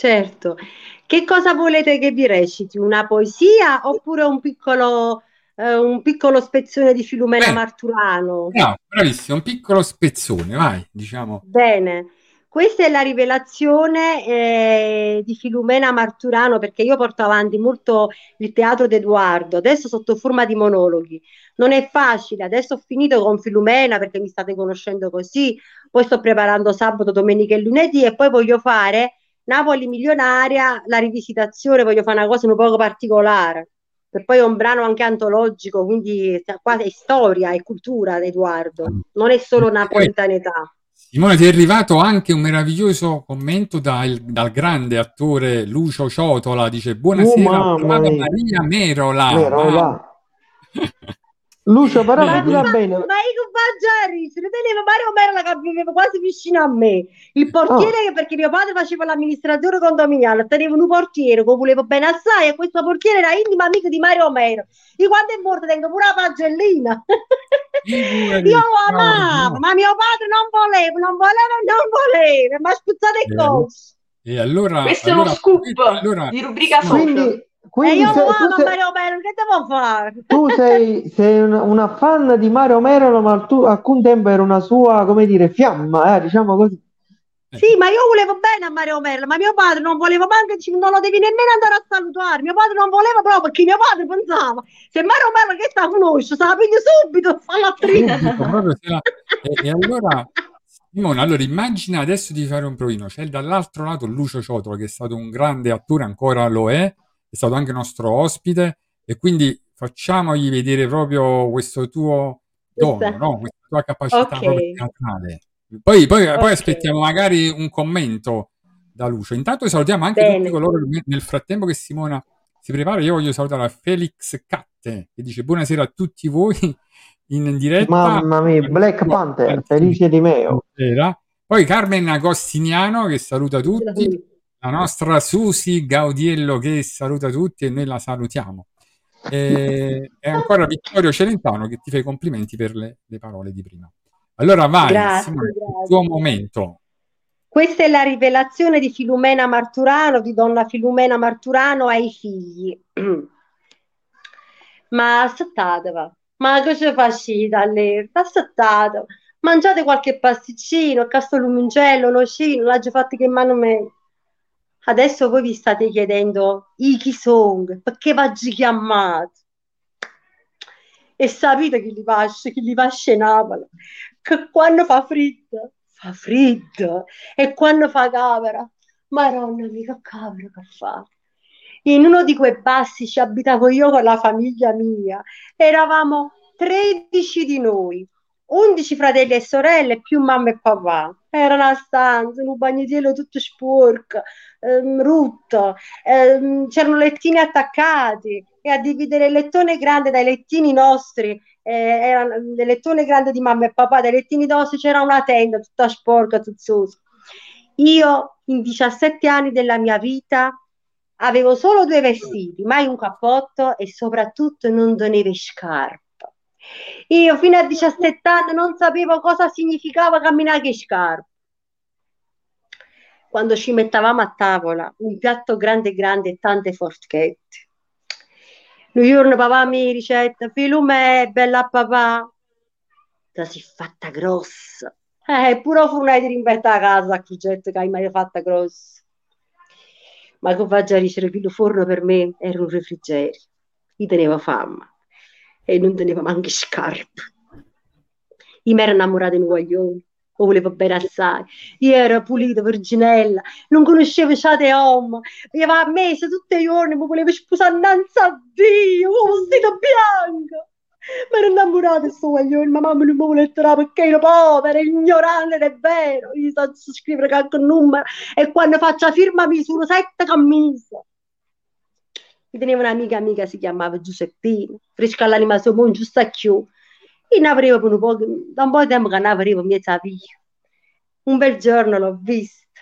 Certo. Che cosa volete che vi reciti? Una poesia oppure un piccolo, eh, un piccolo spezzone di Filumena Beh. Marturano? Bravo, bravissimo, un piccolo spezzone, vai, diciamo. Bene, questa è la rivelazione eh, di Filumena Marturano perché io porto avanti molto il teatro d'Edoardo, adesso sotto forma di monologhi. Non è facile, adesso ho finito con Filumena perché mi state conoscendo così, poi sto preparando sabato, domenica e lunedì e poi voglio fare Napoli milionaria, la rivisitazione, voglio fare una cosa un poco particolare. Per poi è un brano anche antologico, quindi qua è storia e cultura, Edoardo, non è solo napoletanità. Simone, ti è arrivato anche un meraviglioso commento dal, dal grande attore Lucio Ciotola, dice buonasera, Oh. Maria Merola. Merola. Lucio, però capila quindi- bene, Ma io Baggiari, se ne tenevo Mario Merola che viveva quasi vicino a me. Il portiere, che- perché mio padre faceva l'amministratore condominiale, tenevo un portiere che volevo bene assai e questo portiere era intimo amico di Mario Mero. Io quando è morto tengo pure la pagellina. Io lo amavo, ma mio padre non voleva, non voleva, non voleva, ma spuzzato il Eh, coach. E allora, Questo è allora, uno scoop allora, di rubrica social. quindi, E quindi io se- lo tu amo sei, Mario Mero, che devo fare? tu sei, sei una, una fan di Mario Merola, ma tu a un tempo era una sua, come dire, fiamma, eh, diciamo così. Sì, ma io volevo bene a Mario Merlo, ma mio padre non voleva manco, non lo devi nemmeno andare a salutare. Mio padre non voleva proprio perché mio padre pensava, se Mario Merlo che sta conosce, se la piglia subito, fa la- e, e allora, Simone, allora immagina adesso di fare un provino. C'è dall'altro lato Lucio Ciotola, che è stato un grande attore, ancora lo è, è stato anche nostro ospite, e quindi facciamogli vedere proprio questo tuo dono, Questa- no? Questa tua capacità Ok. proprio teatrale. Poi, poi- poi Ok. aspettiamo magari un commento da Lucio. Intanto salutiamo anche Bene. tutti coloro che nel frattempo che Simona si prepara, io voglio salutare Felix Catte, che dice buonasera a tutti voi in diretta. Mamma mia, Black Panther, felice di me. oh. Buonasera. Poi Carmen Agostiniano che saluta tutti, la nostra Susi Gaudiello che saluta tutti e noi la salutiamo. E, e ancora Vittorio Celentano che ti fa i complimenti per le, le parole di prima. Allora vai, Grazie, Simone, il tuo momento. Questa è la rivelazione di Filumena Marturano, di donna Filumena Marturano ai figli. Ma aspettate, ma cosa facete all'erta? Aspettate, mangiate qualche pasticcino, casto lumungello, nocino, l'ha già fatto che mano me. Adesso voi vi state chiedendo i chi sono, perché vaggi chiamati? E sapete che li pasce, che li pasce Napoli, che quando fa freddo, fa freddo, e quando fa camera, maronna mia, che camera che fa? In uno di quei bassi ci abitavo io con la famiglia mia, eravamo 13 di noi, 11 fratelli e sorelle più mamma e papà. Era una stanza, un bagnetiello tutto sporco, ehm, rutto, ehm, c'erano lettini attaccati e a dividere il lettone grande dai lettini nostri, eh, era il lettone grande di mamma e papà, dai lettini nostri c'era una tenda tutta sporca, tuzzosa. Io in 17 anni della mia vita avevo solo due vestiti, mai un cappotto e soprattutto non tenevo scarpe. Io fino a 17 anni non sapevo cosa significava camminare che scarpe. Quando ci mettavamo a tavola, un piatto grande grande e tante forchette. Un giorno papà mi ricetta, Filume, bella papà. Si è fatta grossa. Eh, pure fornai di rinvetta a casa, a Chigetto, che hai mai fatta grossa. Ma che faccio a ricevere il forno per me era un refrigerio. Io tenevo fame e non tenevo manco scarpe. Io mi ero innamorata di un guaglione, lo volevo bene assai. Io ero pulita, virginella, non conoscevo ciate uomo. Io avevo mese tutti i giorni, mi volevo sposare innanzi a Dio, un vestito bianco. Mi ero innamorata di questo guaglione, ma mamma non mi vuole letterare perché ero povera, ignorante, è vero. Io so scrivere qualche numero e quando faccio la firma mi sono sette camicie. Io tenevo un'amica amica, si chiamava Giuseppina, fresca all'anima sua, mo giusto a chiù. Io ne avevo un po', da un po' di tempo che ne avevo mezza via. Un bel giorno l'ho vista.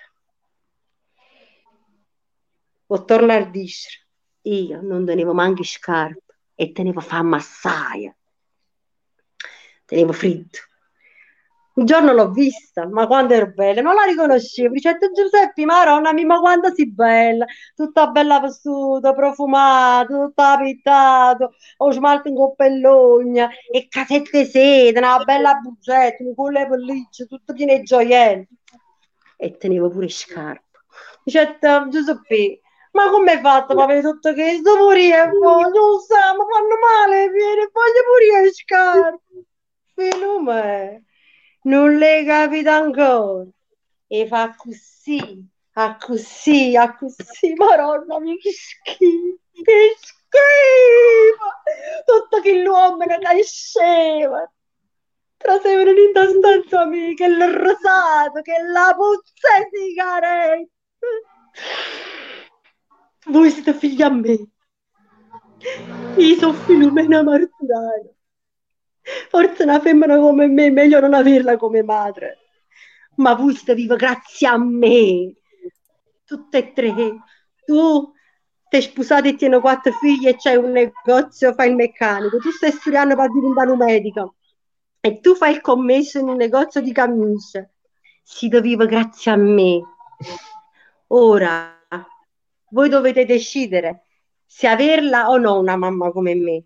Ho tornato a dire, io non tenevo manco scarpe e tenevo fame assai. Tenevo freddo. Un giorno l'ho vista, ma quando ero bella, non la riconoscevo. Dice, Giuseppe, Maronna ma quando sei bella, tutta bella vestita, profumata, tutta pittata, ho smalto in coppellogna, e casette sete, una bella buggetta, con le pellicce, tutto pieno di gioielli. E tenevo pure scarpe. Dice, Giuseppe, ma come hai fatto per avere tutto questo? Pure non so, ma fanno male i piedi, voglio pure le scarpe. Fino me non le capito ancora. E fa così, a così, a così, maronna mia, che schifo, che schifo! Tutto che l'uomo ne nasceva. Trasevano in da stanza mia, che il rosato, che la puzza di sigarette. Voi siete figli a me. Io sono Filomena Marturano. Forse una femmina come me è meglio non averla come madre. Ma voi siete vivi grazie a me. Tutte e tre. Tu sei sposato e tieni quattro figli e c'hai un negozio, fai il meccanico. Tu stai studiando per diventare un medico. E tu fai il commesso in un negozio di camicie. Siete vivi grazie a me. Ora, voi dovete decidere se averla o no una mamma come me.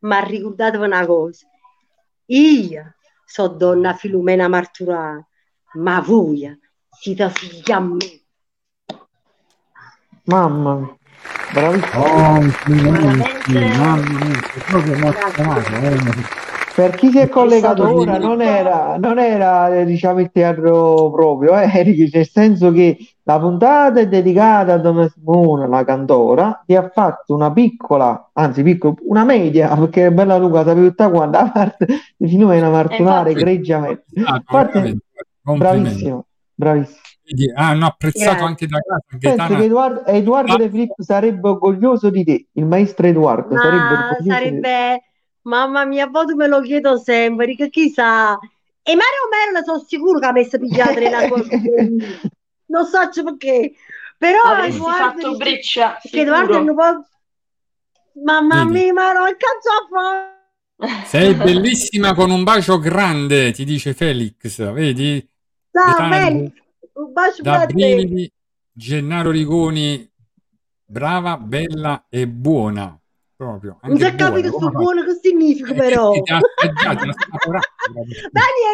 Ma ricordatevi una cosa. Io so donna Filumena Marturana, ma voi siete figli a me. Mamma. Complimenti, Veramente. mamma mia, proprio emozionato. eh. Per chi si è collegato ora, non era, non era eh, diciamo il teatro proprio, eh, Eric, nel senso che la puntata è dedicata a Donna Simona, la cantora, che ha fatto una piccola, anzi piccola, una media, perché è bella lunga, sapevo tutta quanta, la parte di Filomena Martunare, infatti- egregiamente. Ah, bravissimo, bravissimo. Quindi hanno apprezzato Grazie. anche da casa Penso che. Edoardo, Edoardo Ah. De Filippo sarebbe orgoglioso di te, il maestro Edoardo sarebbe Ma te. sarebbe, mamma mia, a volte me lo chiedo sempre, che chissà. E Mario Merla sono sicuro che ha messo pigliata nella sua Non so perché. Però Avresti Edoardo fatto breccia, che un sicuro. po'... Mamma mia, ma non cazzo a fare? Sei bellissima con un bacio grande, ti dice Felix, vedi? Felix, Un bacio Da per te. brividi, Gennaro Rigoni, brava, bella e buona. Proprio. Non si Anche è capito sto buono che significa fa? però. Eh. Daniele,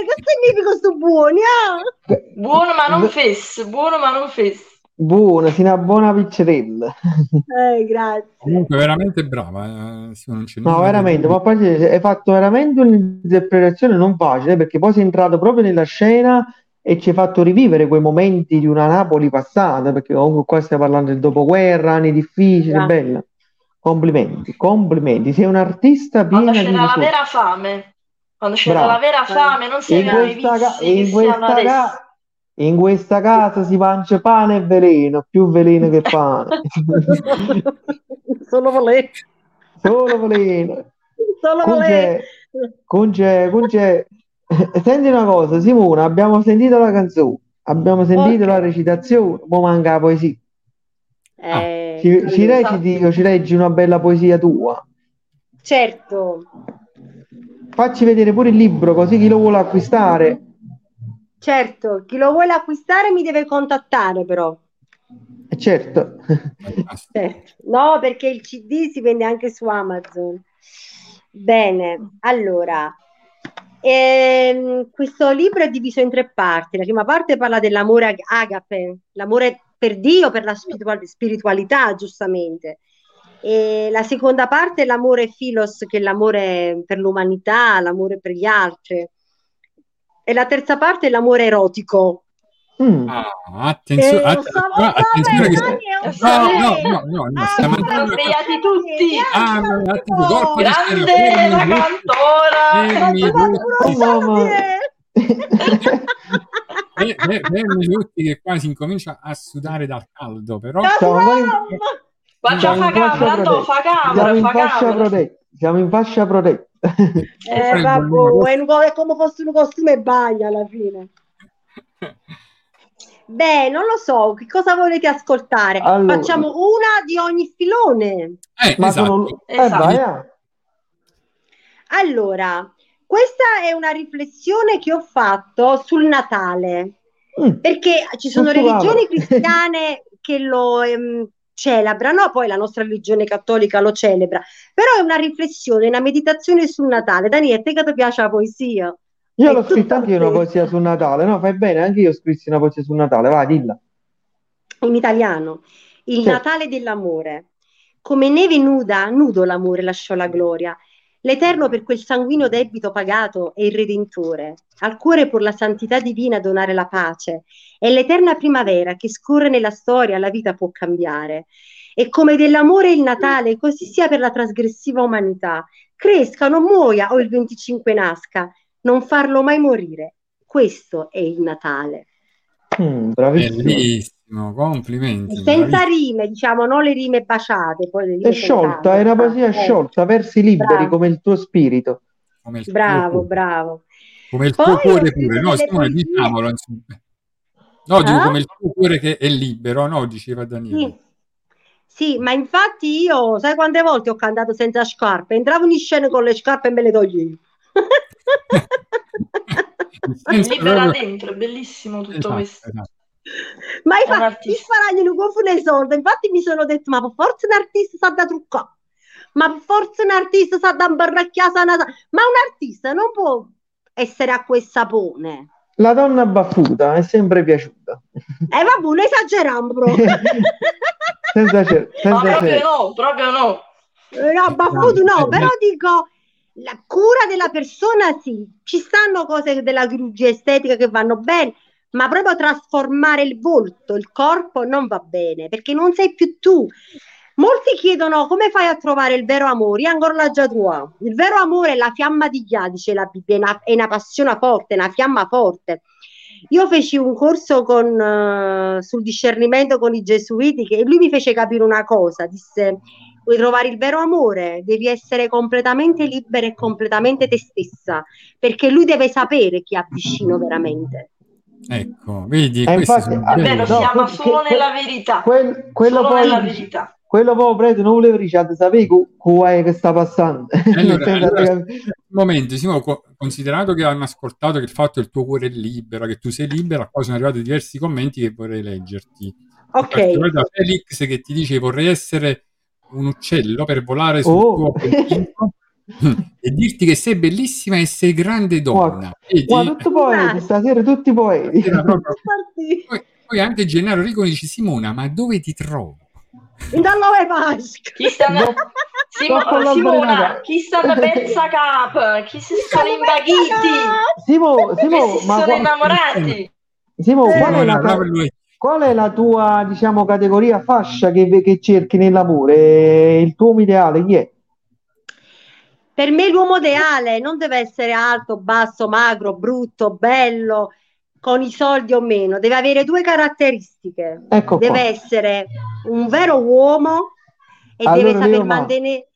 che significa sto buoni? Ah? Buono ma non fes, buono ma non fes. Buona, si una buona piccerella. Eh, grazie. Comunque, veramente brava. eh, sì, non c'è No, veramente, ma poi hai fatto veramente un'interpretazione non facile perché poi sei entrato proprio nella scena e ci hai fatto rivivere quei momenti di una Napoli passata, perché comunque qua stiamo parlando del dopoguerra, anni difficili, Grazie. bella. Complimenti, complimenti. Sei un artista Quando piena di c'era la risorse. vera fame, quando c'era Bravo. la vera fame, non si In aveva i questa, ca- vizi in che si questa adesso. ca- in questa casa si mangia pane e veleno, più veleno che pane. Solo volevo. Solo veleno. Solo volevo. Conce, Conce, Conce, senti una cosa, Simona, abbiamo sentito la canzone, abbiamo sentito Ok. la recitazione, ma manca la poesia. Eh, Ci, ci reciti o ci leggi una bella poesia tua? certo, Facci vedere pure il libro, così chi lo vuole acquistare. certo. Chi lo vuole acquistare mi deve contattare però. Eh, Certo. Certo. No, perché il CD si vende anche su Amazon. Bene, allora, ehm, questo libro è diviso in tre parti. La prima parte parla dell'amore ag- agape, l'amore per Dio, per la spiritual- spiritualità, giustamente. E la seconda parte è l'amore philos, che è l'amore per l'umanità, l'amore per gli altri. E la terza parte è l'amore erotico. Mm. Ah, attenzione, Eh, att- so, ah, attenzione che No, no, no, no, no, Ah, stiamo sì, andando- Sono svegliati tutti. Ah, no, un attimo, Grande la cantora. Fermi tutti. tutti che qua si incomincia a sudare dal caldo, però Faccia siamo fa in fascia camera, Andò, fa in fa protetta. Siamo in fascia protetta. Eh, vabbè, è, un è come fosse un costume e bagno alla fine. Beh, non lo so, che cosa volete ascoltare? Allora. Facciamo una di ogni filone. eh, Ma esatto. sono... Eh, Esatto. vai, eh. Allora, questa è una riflessione che ho fatto sul Natale, Mm. perché ci sono religioni cristiane che lo ehm, celebrano, poi la nostra religione cattolica lo celebra, però è una riflessione, una meditazione sul Natale. Daniele, te che ti piace la poesia? Io È l'ho scritta anche io una poesia sul Natale, no? Fai bene, anche io ho scritto una poesia sul Natale, vai, dilla. in italiano, il Sì. Natale dell'amore. Come neve nuda, nudo l'amore lasciò la gloria. L'Eterno per quel sanguigno debito pagato è il Redentore. Al cuore por la santità divina donare la pace. È l'eterna primavera che scorre nella storia, la vita può cambiare. E come dell'amore il Natale, così sia per la trasgressiva umanità. Cresca, non muoia o il 25 nasca, non farlo mai morire. Questo è il Natale. Mm, bravissimo. Bellissimo, complimenti. Senza rime, diciamo, non le rime baciate, poi le rime È sciolta, è una poesia Eh, sciolta, versi liberi bravo. come il tuo spirito. Come il tuo Bravo, cuore. bravo. Come il Poi tuo cuore pure, no? Simone, poesie. diciamolo. insomma. No, dico Ah? come il tuo cuore che è libero, no? Diceva Daniele. Sì. Sì, ma infatti io, sai quante volte ho cantato senza scarpe? Entravo in scena con le scarpe e me le toglievo. Libera proprio- dentro, è bellissimo tutto Esatto, questo. esatto. Ma infatti, il artista. faragno non confonde i soldi. Infatti mi sono detto, ma per forza un artista sa da truccare. Ma per forza un artista sa da sa una- Ma un artista non può essere acqua e sapone. La donna baffuta è sempre piaciuta. Eh vabbè, non esageriamo però. Senza cer- Ma senza proprio cer- no, proprio no. No, baffuto no, però dico la cura della persona sì, ci stanno cose della chirurgia estetica che vanno bene, ma proprio trasformare il volto, il corpo non va bene, perché non sei più tu. Molti chiedono come fai a trovare il vero amore, io ancora l'ho già trovato. Il vero amore è la fiamma di Dio, dice la Bibbia, è una, è una passione forte, una fiamma forte. Io feci un corso con, eh, sul discernimento con i gesuiti che lui mi fece capire una cosa, disse vuoi trovare il vero amore, devi essere completamente libera e completamente te stessa, perché lui deve sapere chi ha vicino veramente. Ecco, vedi, Eh, infatti, sono È belli. vero, No, solo que- nella verità. Quel- quello Solo poi nella verità. quello poi preso non voleva dire, cioè, sapevi è che sta passando. Allora, allora- Un momento, Simo, co- considerato che hanno ascoltato che il fatto che il tuo cuore è libero, che tu sei libera, poi sono arrivati diversi commenti che vorrei leggerti. Ok. da Felix che ti dice vorrei essere un uccello per volare sul Oh. tuo e dirti che sei bellissima e sei grande donna. Guarda, tutti poeti, stasera tutti poeti. Poi, poi anche Gennaro Rico dice Simona, ma dove ti trovo? in dove Pasqua? Chi sta No. Simona, balenata. chi sta da pezza cap? Chi si sono invaghiti? Simo, Simo, si ma sono innamorati. Simo, Eh. qual, è la, Simona, qual è la tua, diciamo, categoria fascia che, che cerchi nell'amore? Il tuo ideale chi è? Per me l'uomo ideale non deve essere alto, basso, magro, brutto, bello, con i soldi o meno, deve avere due caratteristiche. Ecco. Deve essere un vero uomo e Allora, deve saper mantenere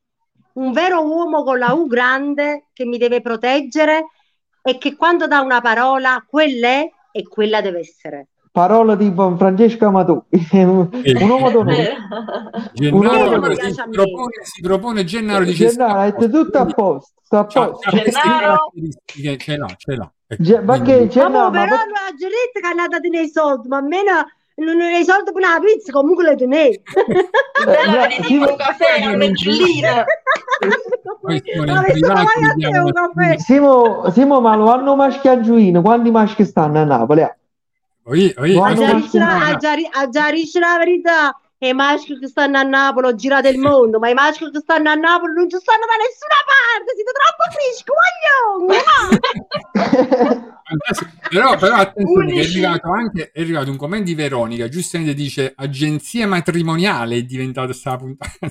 un vero uomo con la U grande che mi deve proteggere e che quando dà una parola, quella è e quella deve essere. Parola di Francesco Amatù, un uomo d'onore. Gennaro si, a me. propone, si propone Gennaro dice Gennaro, è a tutto a posto, sta a posto. Gennaro. ce l'ha, ce l'ha. Ecco, Ge- ma che c'è Ma ma però per- la geretta che è andata nei soldi, ma almeno non nei soldi per la pizza, comunque le tenete. Simo- un caffè a Ma a una- caffè? Simo, Simo, ma lo hanno maschi a Giuino? Quanti maschi stanno a Napoli? Ha già già ricevuto la verità. E i maschi che stanno a Napoli, ho girato il mondo, ma i maschi che stanno a Napoli non ci stanno da nessuna parte, siete troppo frischi, voglio! Fantastico. Però, però attenzione, che è arrivato anche è arrivato un commento di Veronica, giustamente dice agenzia matrimoniale è diventata sta puntata.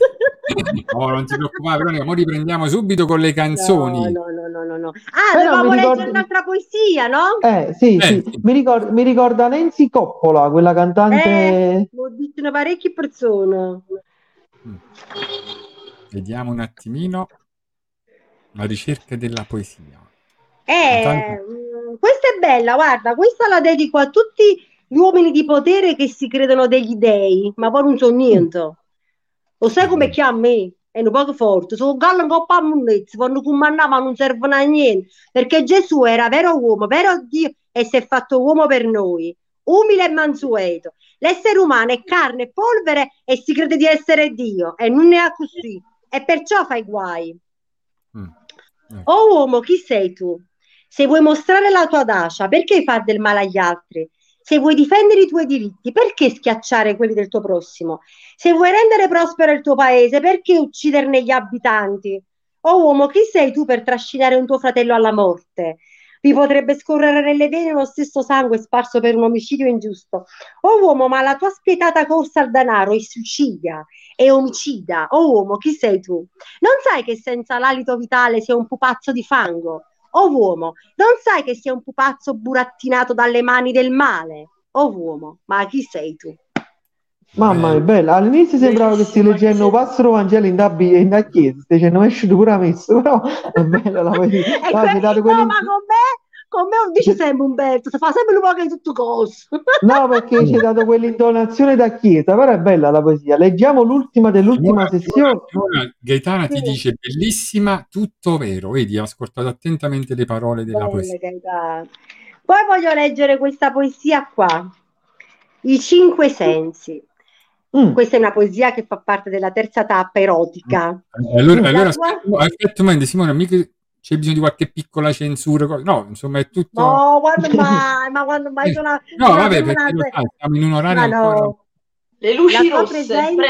no, non ti preoccupare, Veronica, ora riprendiamo subito con le canzoni. No, no, no, no, no. Ah, Però dovevamo ricordo- leggere un'altra poesia, no? Eh, sì, Eh, sì. Mi ricorda, mi ricorda Nancy Coppola, quella cantante. Eh, l'ho detto parecchie persone. Mm. Vediamo un attimino la ricerca della poesia. Eh, Intanto- mm, questa è bella, guarda, questa la dedico a tutti gli uomini di potere che si credono degli dei, ma poi non so niente. Lo sai come chiama me? È un poco forte, sono gallo in coppa a munnezza, quando comandava non servono a niente, perché Gesù era vero uomo, vero Dio e si è fatto uomo per noi, umile e mansueto. L'essere umano è carne e polvere e si crede di essere Dio e non è così, e perciò fai guai. Mm. Oh uomo, chi sei tu? Se vuoi mostrare la tua audacia, perché far del male agli altri? Se vuoi difendere i tuoi diritti, perché schiacciare quelli del tuo prossimo? Se vuoi rendere prospero il tuo paese, perché ucciderne gli abitanti? Oh uomo, chi sei tu per trascinare un tuo fratello alla morte? Vi potrebbe scorrere nelle vene lo stesso sangue sparso per un omicidio ingiusto. Oh uomo, ma la tua spietata corsa al denaro è suicidia, è omicida. Oh uomo, chi sei tu? Non sai che senza l'alito vitale sei un pupazzo di fango? O uomo, non sai che sei un pupazzo burattinato dalle mani del male? O uomo, ma chi sei tu? Mamma mia, bella. All'inizio sembrava che Bellissima, leggendo che Pastro Vangelo in, da, in da chiesa, stai dicendo, esci pure a messa, però è bella la. E No, ma con me, con me non dice sempre Umberto, si fa sempre un po' che tutto coso. No, perché ci hai dato quell'intonazione da chiesa, però è bella la poesia. Leggiamo l'ultima dell'ultima Simona- sessione. Simona Gaetana ti Sì. dice bellissima, tutto vero. Vedi, ha ascoltato attentamente le parole della Belle, poesia. Gaetano. Poi voglio leggere questa poesia qua, I cinque sensi. Mm. Questa è una poesia che fa parte della terza tappa erotica. Eh, Allora, Mm. allora tua- aspetta, Simona, mica c'è bisogno di qualche piccola censura? No, insomma, è tutto. No, quando mai, ma quando mai sono una, No, una vabbè, perché sai, siamo in un orario Ma ancora. no, Le luci rosse, presenza-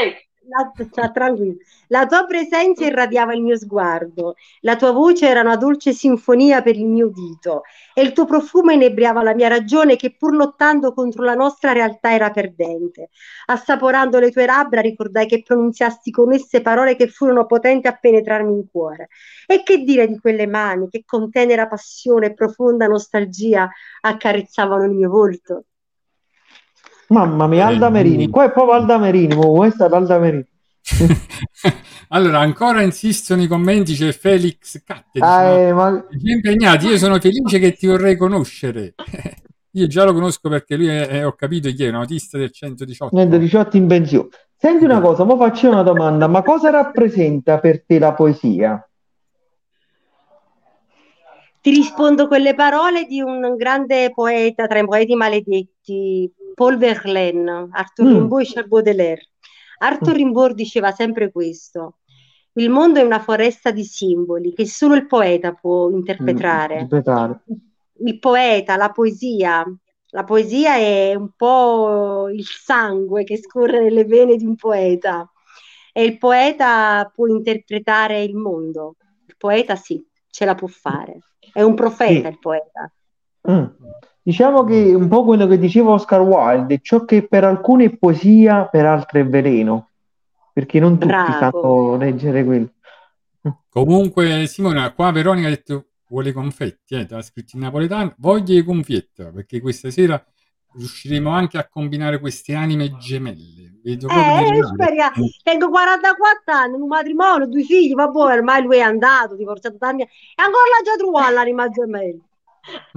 la, sta tranquillo. La tua presenza irradiava il mio sguardo, la tua voce era una dolce sinfonia per il mio udito e il tuo profumo inebriava la mia ragione che pur lottando contro la nostra realtà era perdente. Assaporando le tue labbra ricordai che pronunziasti con esse parole che furono potenti a penetrarmi in cuore. E che dire di quelle mani che con tenera passione e profonda nostalgia accarezzavano il mio volto? Mamma mia, Alda Merini. Qua è proprio Alda Merini, questa è Alda Merini. allora, ancora insistono i commenti, c'è Felix Catte. Ah, eh, ma... "No, siete impegnati, io sono felice che ti vorrei conoscere. io già lo conosco perché lui è, è- ho capito chi è, un autista del 118. Niente, 18 in pensione. Senti una cosa, mo faccio una domanda, ma cosa rappresenta per te la poesia? Ti rispondo con le parole di un grande poeta tra i poeti maledetti, Paul Verlaine, Arthur Mm. Rimbaud e Charles Baudelaire. Arthur Rimbaud diceva sempre questo: il mondo è una foresta di simboli che solo il poeta può interpretare. Interpretare. Il poeta, la poesia, la poesia è un po' il sangue che scorre nelle vene di un poeta e il poeta può interpretare il mondo. Il poeta sì, ce la può fare. È un profeta Sì. il poeta. Mm. Diciamo che un po' quello che diceva Oscar Wilde, ciò che per alcuni è poesia, per altri è veleno, perché non tutti Bravo. sanno leggere quello. Comunque, Simona, qua Veronica ha detto vuole confetti, eh, te l'ha scritto in napoletano, voglio i confetti, perché questa sera riusciremo anche a combinare queste anime gemelle. Vedo Eh, speriamo. Tengo 44 anni, un matrimonio, due figli, vabbè, ormai lui è andato, divorziato tanti anni, e ancora l'ha già trovato l'anima gemella.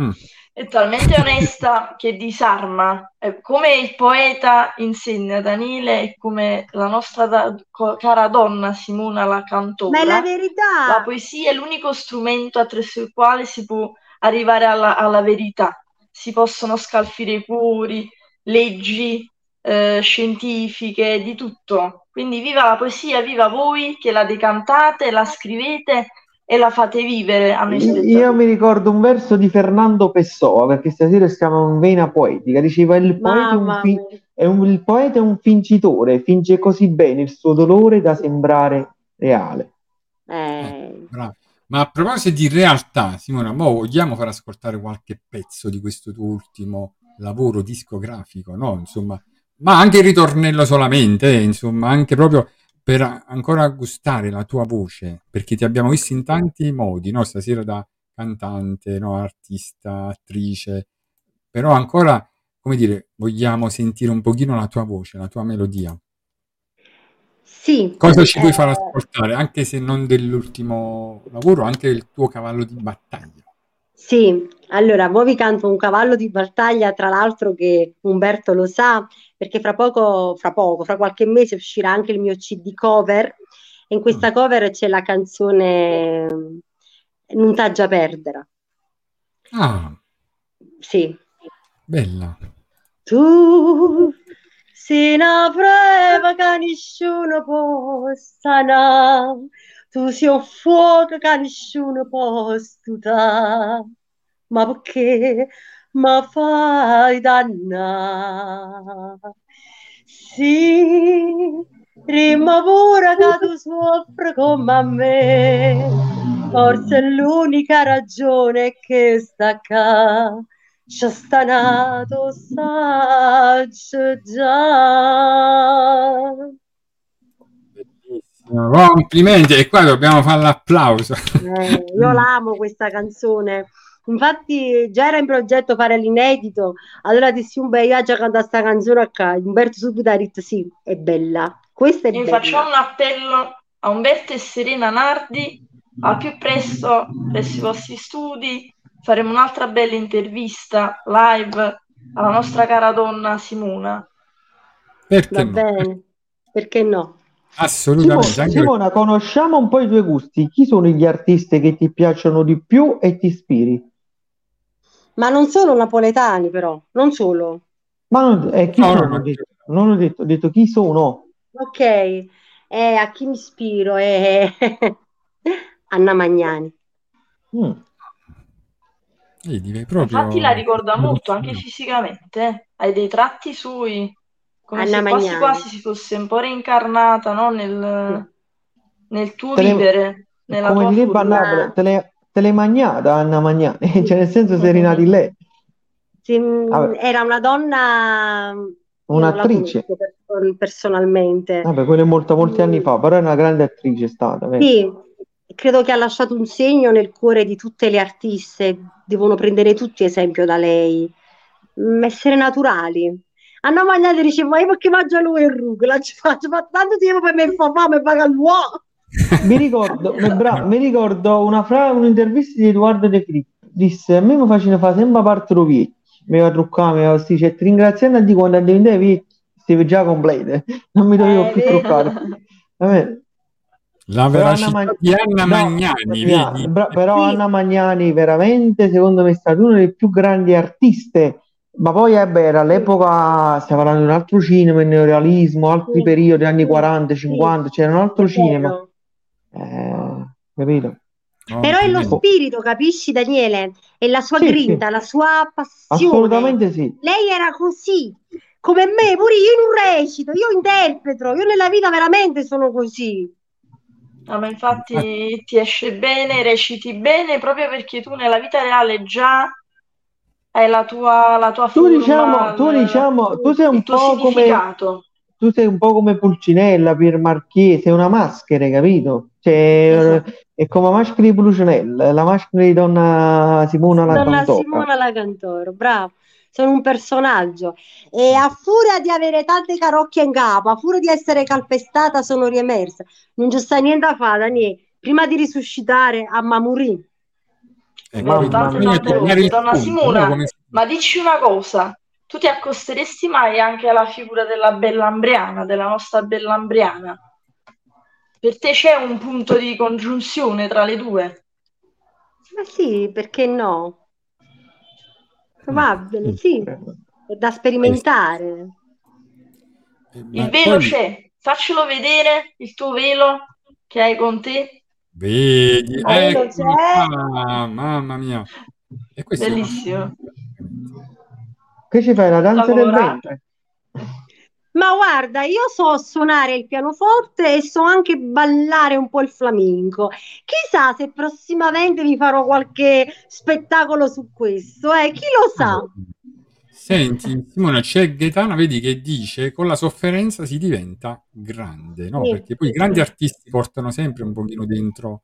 Mm. È talmente onesta che disarma. È come il poeta insegna Danile e come la nostra da- co- cara donna Simona la Ma è la cantora. La verità. poesia è l'unico strumento attraverso il quale si può arrivare alla, alla verità. Si possono scalfire i cuori, leggi eh, scientifiche, di tutto. Quindi viva la poesia, viva voi che la decantate, la scrivete e la fate vivere a noi Io spettatori. mi ricordo un verso di Fernando Pessoa, perché stasera stiamo in vena poetica. Diceva: Il poeta è un, fi- è un- il poeta è un fingitore, finge così bene il suo dolore da sembrare reale. Eh, Bravo. Ma a proposito di realtà, Simona, mo vogliamo far ascoltare qualche pezzo di questo tuo ultimo lavoro discografico, no? Insomma, ma anche il ritornello solamente, eh, insomma, anche proprio per ancora gustare la tua voce, perché ti abbiamo visto in tanti modi, no? Stasera da cantante, no? Artista, attrice, però ancora, come dire, vogliamo sentire un pochino la tua voce, la tua melodia. sì, Cosa ci puoi far eh, ascoltare, anche se non dell'ultimo lavoro, anche del tuo cavallo di battaglia? Sì, allora, mo vi canto un cavallo di battaglia, tra l'altro che Umberto lo sa, perché fra poco, fra poco, fra qualche mese uscirà anche il mio CD cover e in questa Mm. cover c'è la canzone Non t'aggia perdere. Ah, Sì. bella. Tu sei una prova che nessuno può sanare, tu sei un fuoco che nessuno può stutare, ma perché mi fai dannare? Sì, rima pure che tu soffri come me, forse è l'unica ragione che sta qua. C'è stanato saggio già. Complimenti, e qua dobbiamo fare l'applauso. Eh, io l'amo questa canzone. Infatti, già era in progetto fare l'inedito. Allora dissi un bel viaggio a cantare questa canzone qua. Umberto subito ha detto: Sì, è bella. Questa è Quindi bella. facciamo un appello a Umberto e Serena Nardi al più presto presso i vostri studi. Faremo un'altra bella intervista live alla nostra cara donna Simona. Perché Va no? bene, perché no? Assolutamente. Simona, Simona, conosciamo un po' i tuoi gusti. Chi sono gli artisti che ti piacciono di più e ti ispiri? Ma non solo napoletani, però, non solo. Ma non, eh, chi No, no, sono? no. Ho detto, non ho detto, ho detto chi sono. Ok, eh, a chi mi ispiro? Eh, Anna Magnani. Mm. Vedi, proprio... Infatti la ricorda molto anche fisicamente. Hai dei tratti sui, come Anna se quasi Magnani. quasi si fosse un po' reincarnata, no? Nel, nel tuo Te le- vivere, nella Come tua direbbe a. Napoli, te l'hai te l'hai magnata Anna Magnani, cioè nel senso sei rinata in lei, Sì, mm, era una donna, la un'attrice. personalmente. Vabbè, quello è molto, molti Mm. anni fa, però è una grande attrice stata, vero? Sì, credo che ha lasciato un segno nel cuore di tutte le artiste, devono prendere tutti esempio da lei, Mm, essere naturali. Anna Magnani diceva, ma io perché mangia lui il rucola? Ci faccio fa tanto tempo per me fa fame, paga l'uomo. Mi ricordo, mi, bra- mi ricordo una fra- un'intervista di Edoardo De Filippo, disse, a me mi facevano fare sempre parte lo vecchio, mi va a truccare, mi va a cioè, ti ringraziando a di quando diventavi vecchio, stai già complete, non mi dovevo Eh, più truccare. Vabbè, La Però Anna, veracità di Anna Magnani, però Sì. Anna Magnani veramente secondo me è stata una delle più grandi artiste ma poi eh, beh, era all'epoca stiamo parlando di un altro cinema il neorealismo altri Sì, periodi anni sì, 40 sì, 50 c'era un altro cinema eh, capito? Però è lo Complimenti. spirito, capisci Daniele? È la sua Sì, sì, grinta, la sua passione. assolutamente sì Lei era così, come me, pure io non recito, io interpreto, io nella vita veramente sono così. No, ma infatti ti esce bene, reciti bene proprio perché tu nella vita reale già hai la tua, la tua tu forma, diciamo tu diciamo tu sei un po' come tu sei un po' come Pulcinella, Pier Marchese, una maschera, capito? Cioè, Esatto. è come la maschera di Pulcinella, la maschera di donna Simona la Donna Cantora. Simona la Cantoro, bravo. Sono un personaggio e a furia di avere tante carocchie in capo, a furia di essere calpestata, sono riemersa. Non c'è sta niente da fare, Daniele. Prima di risuscitare a Mamurì. Eh, tante tornare cose. il Donna Simona, no? Come ma dici una cosa, tu ti accosteresti mai anche alla figura della Bellambriana, della nostra Bellambriana? Per te c'è un punto di congiunzione tra le due? Ma sì, perché no? Probabile, sì. È da sperimentare. Eh, Il velo poi- c'è, faccelo vedere il tuo velo che hai con te. Vedi, Ah, eccomi c'è. qua, mamma mia. E questo Bellissimo. Che ci fai, la danza del Lavora. ventre? Ma guarda, io so suonare il pianoforte e so anche ballare un po' il flamenco. Chissà se prossimamente vi farò qualche spettacolo su questo, eh? Chi lo sa? Senti, Simona, c'è Gaetano, vedi che dice con la sofferenza si diventa grande, no? Sì, Perché poi i sì, grandi artisti portano sempre un pochino dentro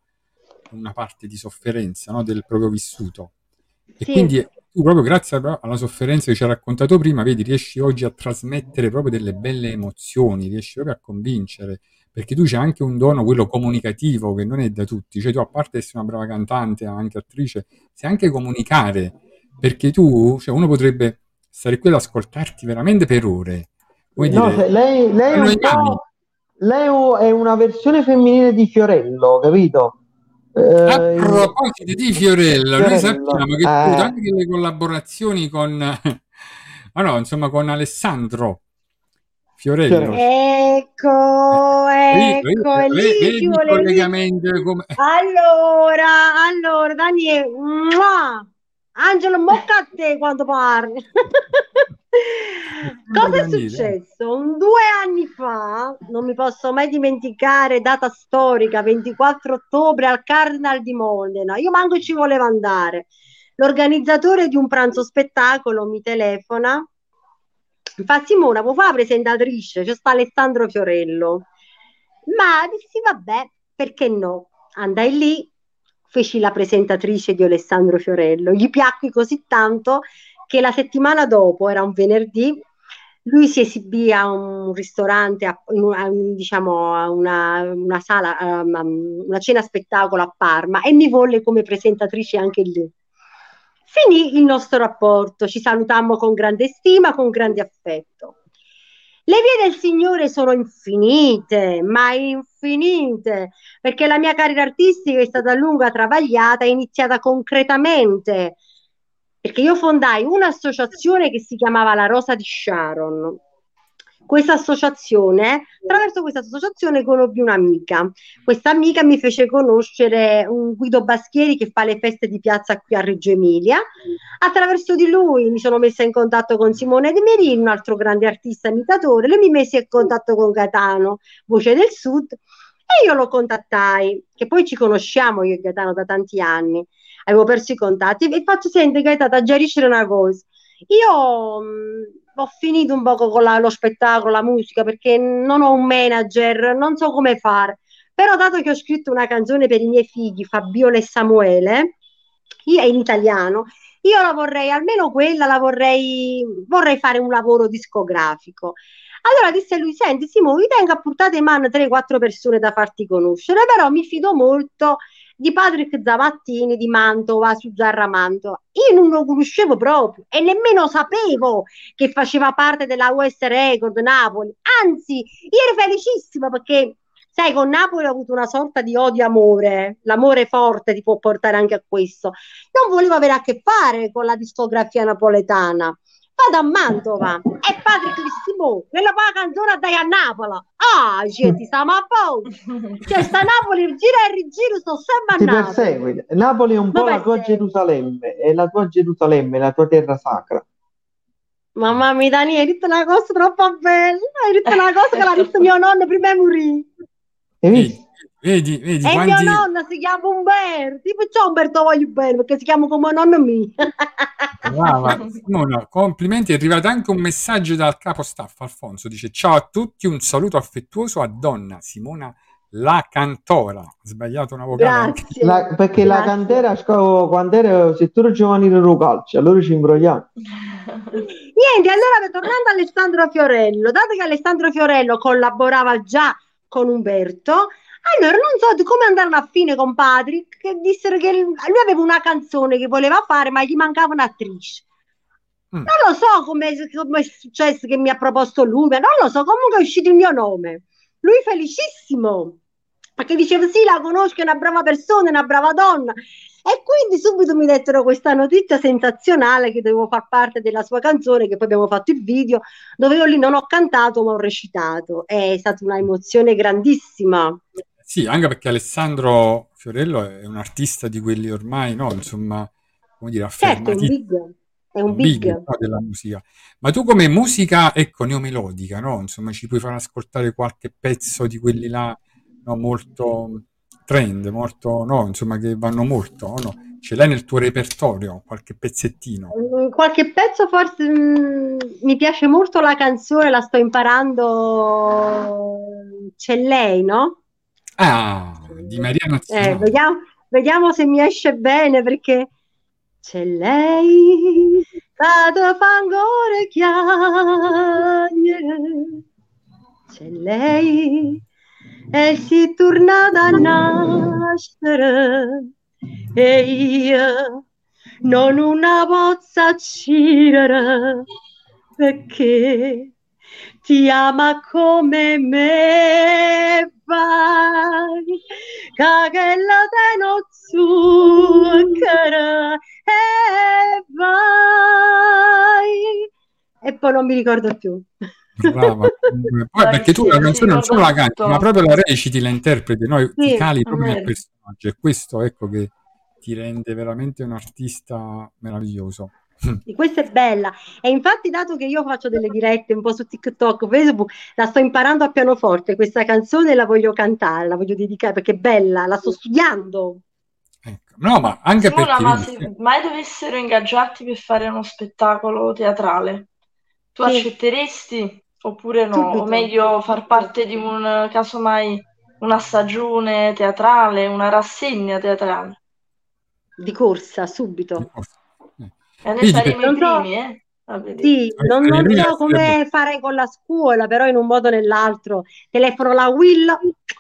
una parte di sofferenza, no? Del proprio vissuto. E Sì. quindi tu proprio grazie alla sofferenza che ci hai raccontato prima, vedi, riesci oggi a trasmettere proprio delle belle emozioni, riesci proprio a convincere, perché tu c'hai anche un dono, quello comunicativo, che non è da tutti, cioè tu a parte essere una brava cantante, anche attrice, sai anche comunicare, perché tu, cioè uno potrebbe stare qui ad ascoltarti veramente per ore, come No, dire, lei, lei è un lei è una versione femminile di Fiorello, capito? A Eh, proposito di Fiorello, noi Fiorello, sappiamo che tu eh. anche le collaborazioni con, ah no, insomma, con Alessandro Fiorello. Fiorello. Ecco, Vedi, ecco, vedi, lì vedi ci il vuole lì. collegamento come... Allora, allora, Daniele! Angelo, mocca a te quando parli. Cosa è successo? Un due anni fa, non mi posso mai dimenticare, data storica, 24 ottobre al Cardinal di Modena. Io manco ci volevo andare. L'organizzatore di un pranzo spettacolo mi telefona. Fa Simona, vuoi fare la presentatrice? C'è sta Alessandro Fiorello. Ma dissi, vabbè, perché no? Andai lì, feci la presentatrice di Alessandro Fiorello. Gli piacqui così tanto che la settimana dopo, era un venerdì, lui si esibì a un ristorante, a, a diciamo a una, una sala, um, una cena spettacolo a Parma e mi volle come presentatrice anche lì. Finì il nostro rapporto, ci salutammo con grande stima, con grande affetto. Le vie del Signore sono infinite, ma infinite, perché la mia carriera artistica è stata lunga, travagliata, è iniziata concretamente, perché io fondai un'associazione che si chiamava La Rosa di Sharon. Questa associazione, attraverso questa associazione conobbi un'amica. Questa amica mi fece conoscere un Guido Baschieri che fa le feste di piazza qui a Reggio Emilia. Attraverso di lui mi sono messa in contatto con Simone De Merin, un altro grande artista imitatore. Lui mi mise in contatto con Gaetano, voce del Sud, e io lo contattai, che poi ci conosciamo io e Gaetano da tanti anni. Avevo perso i contatti e faccio, senti Gaetano, aggiariscere una cosa. Io mh, ho finito un poco con la- lo spettacolo, la musica, perché non ho un manager, non so come fare. Però dato che ho scritto una canzone per i miei figli, Fabiola e Samuele, io, in italiano, io la vorrei, almeno quella la vorrei, vorrei fare un lavoro discografico. Allora disse lui, senti Simo, vi tengo a portata in mano 3-4 persone da farti conoscere, però mi fido molto di Patrick Zavattini di Mantova, su Zarra Mantova. Io non lo conoscevo proprio e nemmeno sapevo che faceva parte della West Record Napoli. Anzi, io ero felicissima perché Sai, con Napoli ho avuto una sorta di odio-amore. L'amore forte ti può portare anche a questo. Non volevo avere a che fare con la discografia napoletana. Vado a Mantova e Patrick Simone, quella poi la canzone dai a Napoli. Ah, cioè, ti stiamo a posto. Cioè, sta Napoli, gira e rigiro, sto sempre a Ti Napoli. persegue. Napoli è un po' Ma la tua. Gerusalemme, è la tua Gerusalemme, la tua terra sacra. Mamma mia, Dani, hai detto una cosa troppo bella. Hai detto una cosa che l'ha detto mio nonno prima di morire. Hai visto? Vedi, vedi E quanti... mio nonno si chiama Umberto. Tipo, c'è Umberto voglio bene perché si chiama come nonno mio. Brava, Simona, complimenti. È arrivato anche un messaggio dal capo staff Alfonso. Dice: Ciao a tutti, un saluto affettuoso a donna Simona La Cantora. Sbagliato una vocale. La- perché la Grazie. cantera, sco- quando era settore giovanile del calcio, allora ci imbrogliamo. Niente, allora tornando a Alessandro Fiorello, dato che Alessandro Fiorello collaborava già con Umberto, allora non so come andarono a fine con Patrick, che dissero che lui aveva una canzone che voleva fare, ma gli mancava un'attrice. Mm. Non lo so come è successo che mi ha proposto lui, ma non lo so, comunque è uscito il mio nome. Lui felicissimo, perché diceva sì, la conosco, è una brava persona, è una brava donna. E quindi subito mi dettero questa notizia sensazionale che dovevo far parte della sua canzone, che poi abbiamo fatto il video, dove io lì non ho cantato ma ho recitato. È stata una emozione grandissima. Sì, anche perché Alessandro Fiorello è un artista di quelli ormai, no? Insomma, come dire, Certo, è un big, è un big, no, della musica. Ma tu come musica, ecco, neomelodica, no? Insomma, ci puoi far ascoltare qualche pezzo di quelli là, no, molto trend, molto, no, insomma, che vanno molto, no? Ce l'hai nel tuo repertorio, qualche pezzettino? Mm, Qualche pezzo forse mm, mi piace molto la canzone, la sto imparando. C'è lei, no? Ah, di Maria Eh, Nazionale. vediamo, vediamo se mi esce bene perché c'è lei, vado fangore chiagne, c'è lei e si torna da nascere e io non una bozza cirere perché ti ama come me vai cagella te non zucchero e vai e poi non mi ricordo più Brava. Poi perché tu la canzone non solo la canti, ma proprio la reciti, la interpreti, no? Ti Sì, cali è proprio nel personaggio. E questo, ecco, che ti rende veramente un artista meraviglioso. Sì, questa è bella e infatti dato che io faccio delle dirette un po' su TikTok, Facebook, la sto imparando a pianoforte, questa canzone la voglio cantare, la voglio dedicare perché è bella, la sto studiando. Ecco. No, ma anche Simona, perché ma se mai dovessero ingaggiarti per fare uno spettacolo teatrale, tu Sì. accetteresti oppure no? O Subito. meglio far parte di un, casomai, una stagione teatrale, una rassegna teatrale? Di corsa, subito. Eh. E noi saremo Non i so- primi, eh? a vedere. Sì, non, non so come fare con la scuola, però in un modo o nell'altro telefono la Will,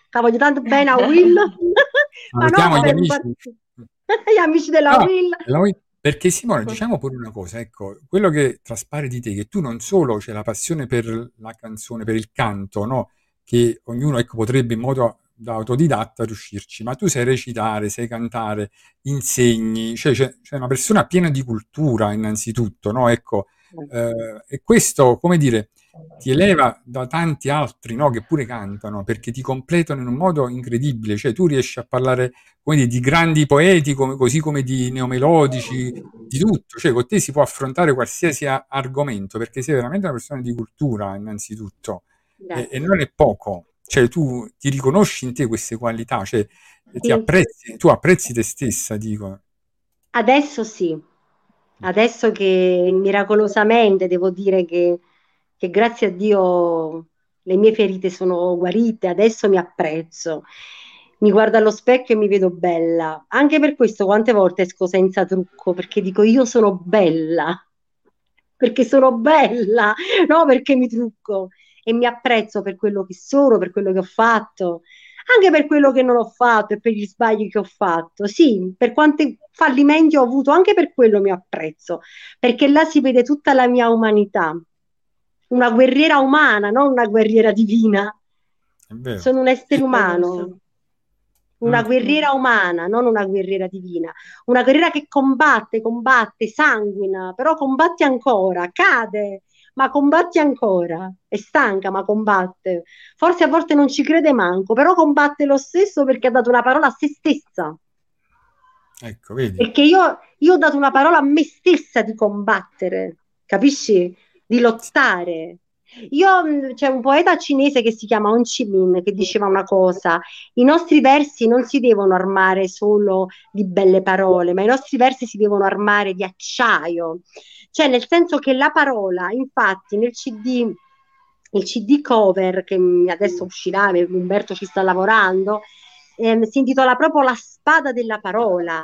che voglio tanto bene a Will, ma non gli amici. gli amici della Ah, Will. la vuoi- Perché Simone, diciamo pure una cosa, ecco, quello che traspare di te, che tu non solo c'è la passione per la canzone, per il canto, no? Che ognuno, ecco, potrebbe in modo da autodidatta riuscirci, ma tu sai recitare, sai cantare, insegni, cioè c'è c'è una persona piena di cultura innanzitutto, no? Ecco, eh, e questo, come dire, ti eleva da tanti altri, no? Che pure cantano, perché ti completano in un modo incredibile, cioè tu riesci a parlare dire, di grandi poeti, come- così come di neomelodici, di tutto, cioè con te si può affrontare qualsiasi argomento, perché sei veramente una persona di cultura, innanzitutto, e, e non è poco, cioè tu ti riconosci in te queste qualità, cioè ti Sì. apprezzi, tu apprezzi te stessa, dico. Adesso sì, adesso che miracolosamente devo dire che, che grazie a Dio le mie ferite sono guarite, adesso mi apprezzo, mi guardo allo specchio e mi vedo bella. Anche per questo quante volte esco senza trucco, perché dico io sono bella, perché sono bella, no perché mi trucco e mi apprezzo per quello che sono, per quello che ho fatto anche per quello che non ho fatto e per gli sbagli che ho fatto. Sì, per quanti fallimenti ho avuto, anche per quello mi apprezzo, perché là si vede tutta la mia umanità. Una guerriera umana, non una guerriera divina. Sono un essere umano, una Mm. guerriera umana, non una guerriera divina, una guerriera che combatte, combatte, sanguina, però combatte ancora, cade, ma combatte ancora, è stanca, ma combatte. Forse a volte non ci crede manco, però combatte lo stesso perché ha dato una parola a se stessa. Ecco, vedi? Perché io, io ho dato una parola a me stessa di combattere, capisci? Di lottare. Io, mh, c'è un poeta cinese che si chiama Hon Chi Minh che diceva una cosa: i nostri versi non si devono armare solo di belle parole, ma i nostri versi si devono armare di acciaio. Cioè, nel senso che la parola, infatti, nel CD, il CD cover che adesso uscirà, Umberto ci sta lavorando, ehm, si intitola proprio La spada della parola.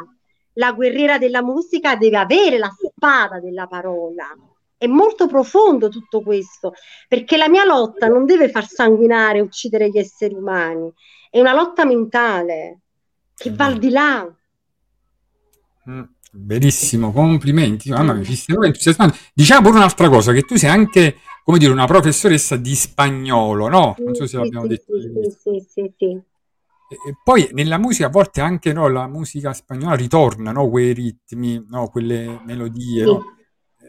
La guerriera della musica deve avere la spada della parola. È molto profondo tutto questo, perché la mia lotta non deve far sanguinare uccidere gli esseri umani, è una lotta mentale che va al di là. Mm, Benissimo, complimenti, mamma mia, ci stiamo entusiasmando. Diciamo pure un'altra cosa, che tu sei anche, come dire, una professoressa di spagnolo, no? Non so se l'abbiamo sì, detto sì, sì, sì. E, poi nella musica a volte anche no, la musica spagnola ritorna, no? Quei ritmi, no? Quelle melodie, no?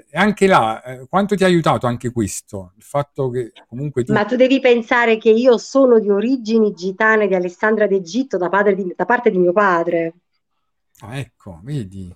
E anche là, eh, quanto ti ha aiutato anche questo? Il fatto che comunque tu... Ma tu devi pensare che io sono di origini gitane di Alessandra d'Egitto da, padre di- da parte di mio padre. Ah, ecco, vedi?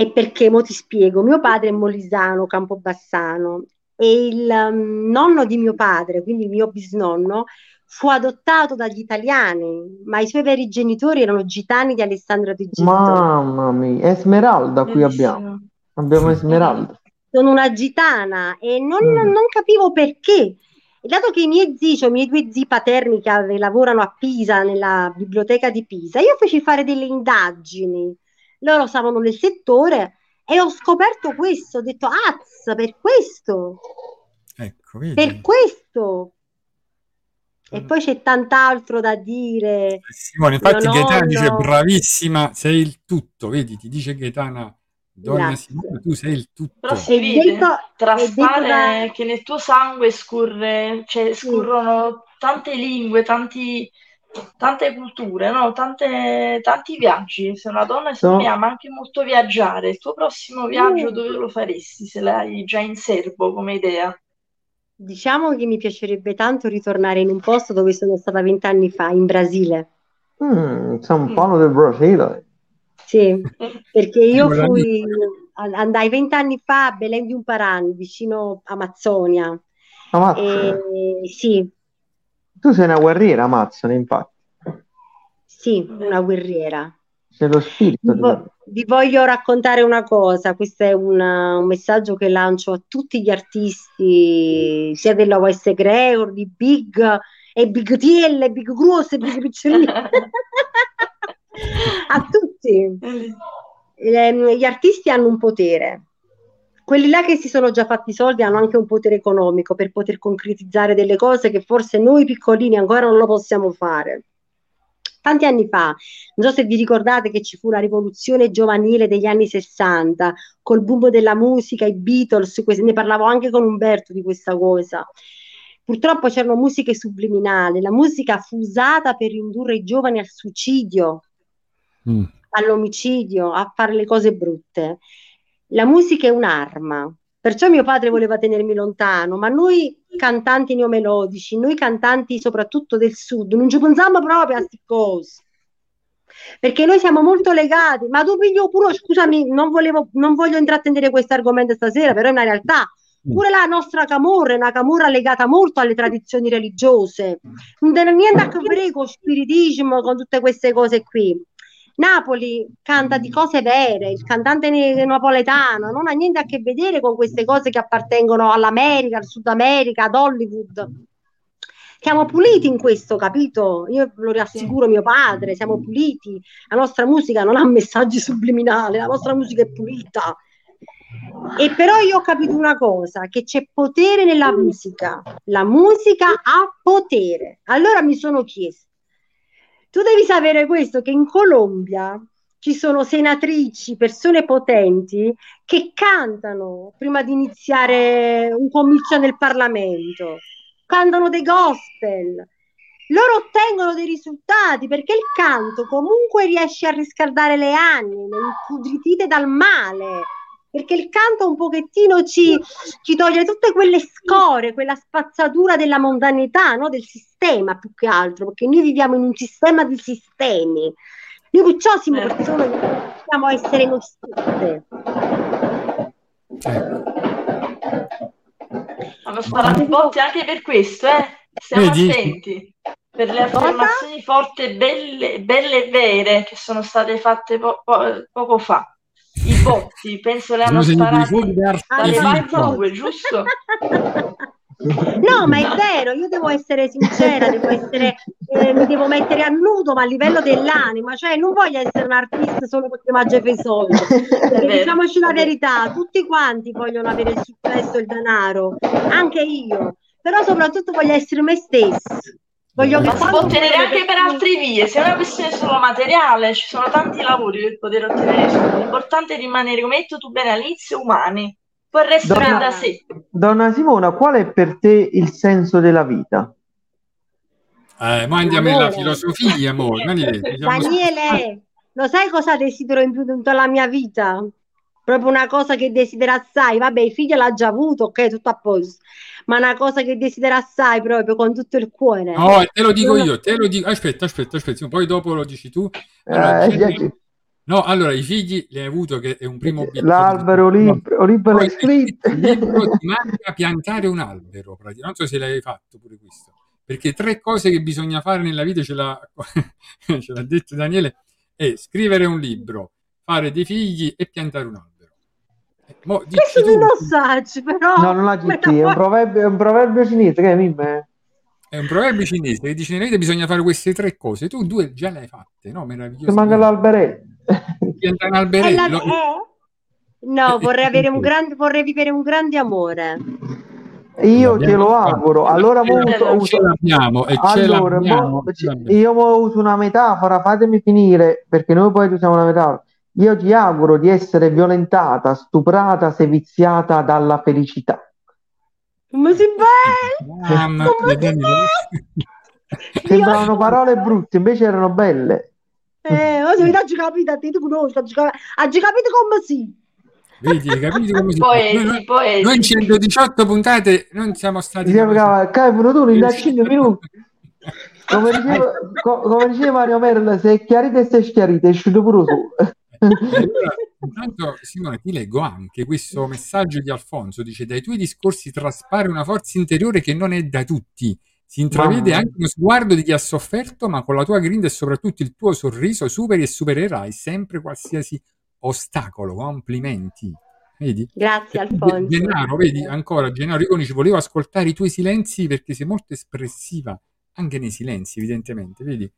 E perché, mo ti spiego, mio padre è molisano, campobassano, e il um, nonno di mio padre, quindi il mio bisnonno, fu adottato dagli italiani, ma i suoi veri genitori erano gitani di Alessandro d'Egitto. Mamma mia, Esmeralda qui abbiamo. Abbiamo Esmeralda. Sono una gitana e non, Mm. non capivo perché. E dato che i miei zii, cioè i miei due zii paterni che lavorano a Pisa, nella biblioteca di Pisa, io feci fare delle indagini. Loro stavano nel settore e ho scoperto questo. Ho detto, azz, per questo, Ecco, vedi? per questo. E Mm. poi c'è tant'altro da dire. Simone, infatti Mio Gaetana dice bravissima, sei il tutto, vedi, ti dice Gaetana, donna Grazie. Simone, tu sei il tutto. Però si vede, detto, detto traspare da... che nel tuo sangue scorre, cioè Sì. scorrono tante lingue, tanti, tante culture, no? Tante, tanti viaggi. Sei una donna, No. ama anche molto viaggiare. Il tuo prossimo viaggio Mm. dove lo faresti? Se l'hai già in serbo come idea? Diciamo che mi piacerebbe tanto ritornare in un posto dove sono stata vent'anni fa, in Brasile. Mm, San Mm. Paolo del Brasile. Sì, perché io fui, andai vent'anni fa a Belém di Parán, vicino Amazzonia. Amazzone. E sì, Tu sei una guerriera, Amazzone, infatti. sì, una guerriera. Sei lo spirito Vi, di vo- vi voglio raccontare una cosa, questo è una- un messaggio che lancio a tutti gli artisti, sia della OS Gregor, di Big e Big TL, Big Gross e Big Picciolini, a tutti. Ehm, Gli artisti hanno un potere. Quelli là che si sono già fatti i soldi hanno anche un potere economico per poter concretizzare delle cose che forse noi piccolini ancora non lo possiamo fare. Tanti anni fa, non so se vi ricordate che ci fu la rivoluzione giovanile degli anni 60, col boom della musica, i Beatles, ne parlavo anche con Umberto di questa cosa. Purtroppo c'erano musiche subliminali, la musica fu usata per indurre i giovani al suicidio, Mm. all'omicidio, a fare le cose brutte. La musica è un'arma, perciò mio padre voleva tenermi lontano, ma noi cantanti neomelodici, noi cantanti soprattutto del sud, non ci pensiamo proprio a queste cose. Perché noi siamo molto legati, ma tu piglio pure, scusami, non volevo, non voglio intrattenere questo argomento stasera, però è una realtà. Pure la nostra camorra è una camorra legata molto alle tradizioni religiose. Non ha niente a che vedere con spiritismo, con tutte queste cose qui. Napoli canta di cose vere, il cantante napoletano non ha niente a che vedere con queste cose che appartengono all'America, al Sud America, ad Hollywood. Siamo puliti in questo, capito? Io lo rassicuro mio padre, siamo puliti. La nostra musica non ha messaggi subliminali, la nostra musica è pulita. E però io ho capito una cosa, che c'è potere nella musica. La musica ha potere. Allora mi sono chiesto, tu devi sapere questo, che in Colombia ci sono senatrici, persone potenti che cantano prima di iniziare un comizio nel Parlamento, cantano dei gospel. loro ottengono dei risultati perché il canto comunque riesce a riscaldare le anime, impudritite dal male. Perché il canto un pochettino ci, ci toglie tutte quelle score, quella spazzatura della mondanità, no? Del sistema più che altro, perché noi viviamo in un sistema di sistemi. Noi perciò siamo Certo. persone che possiamo essere noi stesse. Hanno sparato i botti anche per questo, eh. Stiamo Vedi? attenti. Per le affermazioni forti, belle, belle e vere che sono state fatte po- po- poco fa. I botti, penso le hanno fuochi dalle tue, giusto? No, ma è vero, io devo essere sincera, devo essere, eh, mi devo mettere a nudo, ma a livello dell'anima, cioè non voglio essere un artista solo perché mangia i soldi. Vero, diciamoci la verità, tutti quanti vogliono avere il successo e il denaro, anche io, però soprattutto voglio essere me stessa. Voglio che Ma si può ottenere anche per altre vie, se è una questione solo materiale, ci sono tanti lavori per poter ottenere soldi. L'importante è rimanere, come hai detto tu bene all'inizio, umani. Poi il resto Donna- viene da sé. Donna Simona, qual è per te il senso della vita? Eh, ma andiamo nella filosofia, amore. Daniele, diciamo- Daniele, lo sai cosa desidero in più di tutta la mia vita? Proprio una cosa che desidero assai. Vabbè, il figlio l'ha già avuto, ok, tutto a posto. Ma una cosa che desidero assai proprio con tutto il cuore. No, te lo dico io, te lo dico. Aspetta, aspetta, aspetta, poi dopo lo dici tu. Allora, Eh, già- No, allora i figli li hai avuto che è un primo obiettivo. L'albero libero, libero è scritto. libro ti manca piantare un albero, praticamente. non so se l'hai fatto pure questo, perché tre cose che bisogna fare nella vita ce l'ha, ce l'ha detto Daniele, è scrivere un libro, fare dei figli e piantare un albero. Eh, Mo, dici Questo tu, non lo saggio, però. No, non la GT, è un proverbio, è un proverbio cinese, che è Mimme? è un proverbio cinese che dice nella vita bisogna fare queste tre cose, tu due già le hai fatte, no? Ti Meraviglioso. manca l'alberello. Un È la- alberello. eh? No, Eh, vorrei eh, avere un eh. grande, vorrei vivere un grande amore. Io te lo fatto. auguro. Allora, mo Ce uso, l'abbiamo, uso- ce l'abbiamo e ce allora, l'abbiamo, mo- ce l'abbiamo. io uso una metafora, fatemi finire, perché noi poi usiamo una metafora. Io ti auguro di essere violentata, stuprata, seviziata dalla felicità. Ma si bello! Mamma Come mia, si Daniele. bello! Sembravano Io- parole brutte, invece erano belle. Eh, ma se mi dai capito già- hai già capito come si. Vedi, hai capito come si fa? Poeti, Noi, poeti. noi in 118 puntate non siamo stati che capono tu in 5 minuti. Come diceva, co- come diceva Mario Merla, se è chiarita e se è schiarita, è uscito pure tu. E allora, intanto, Simone, ti leggo anche questo messaggio di Alfonso. Dice: Dai tuoi discorsi traspare una forza interiore che non è da tutti. Si intravede anche uno sguardo di chi ha sofferto, ma con la tua grinta e soprattutto il tuo sorriso superi e supererai sempre qualsiasi ostacolo. Complimenti. Vedi? Grazie E Alfonso. Gennaro, vedi ancora Gennaro Riconici, volevo ascoltare i tuoi silenzi perché sei molto espressiva anche nei silenzi, evidentemente. Vedi?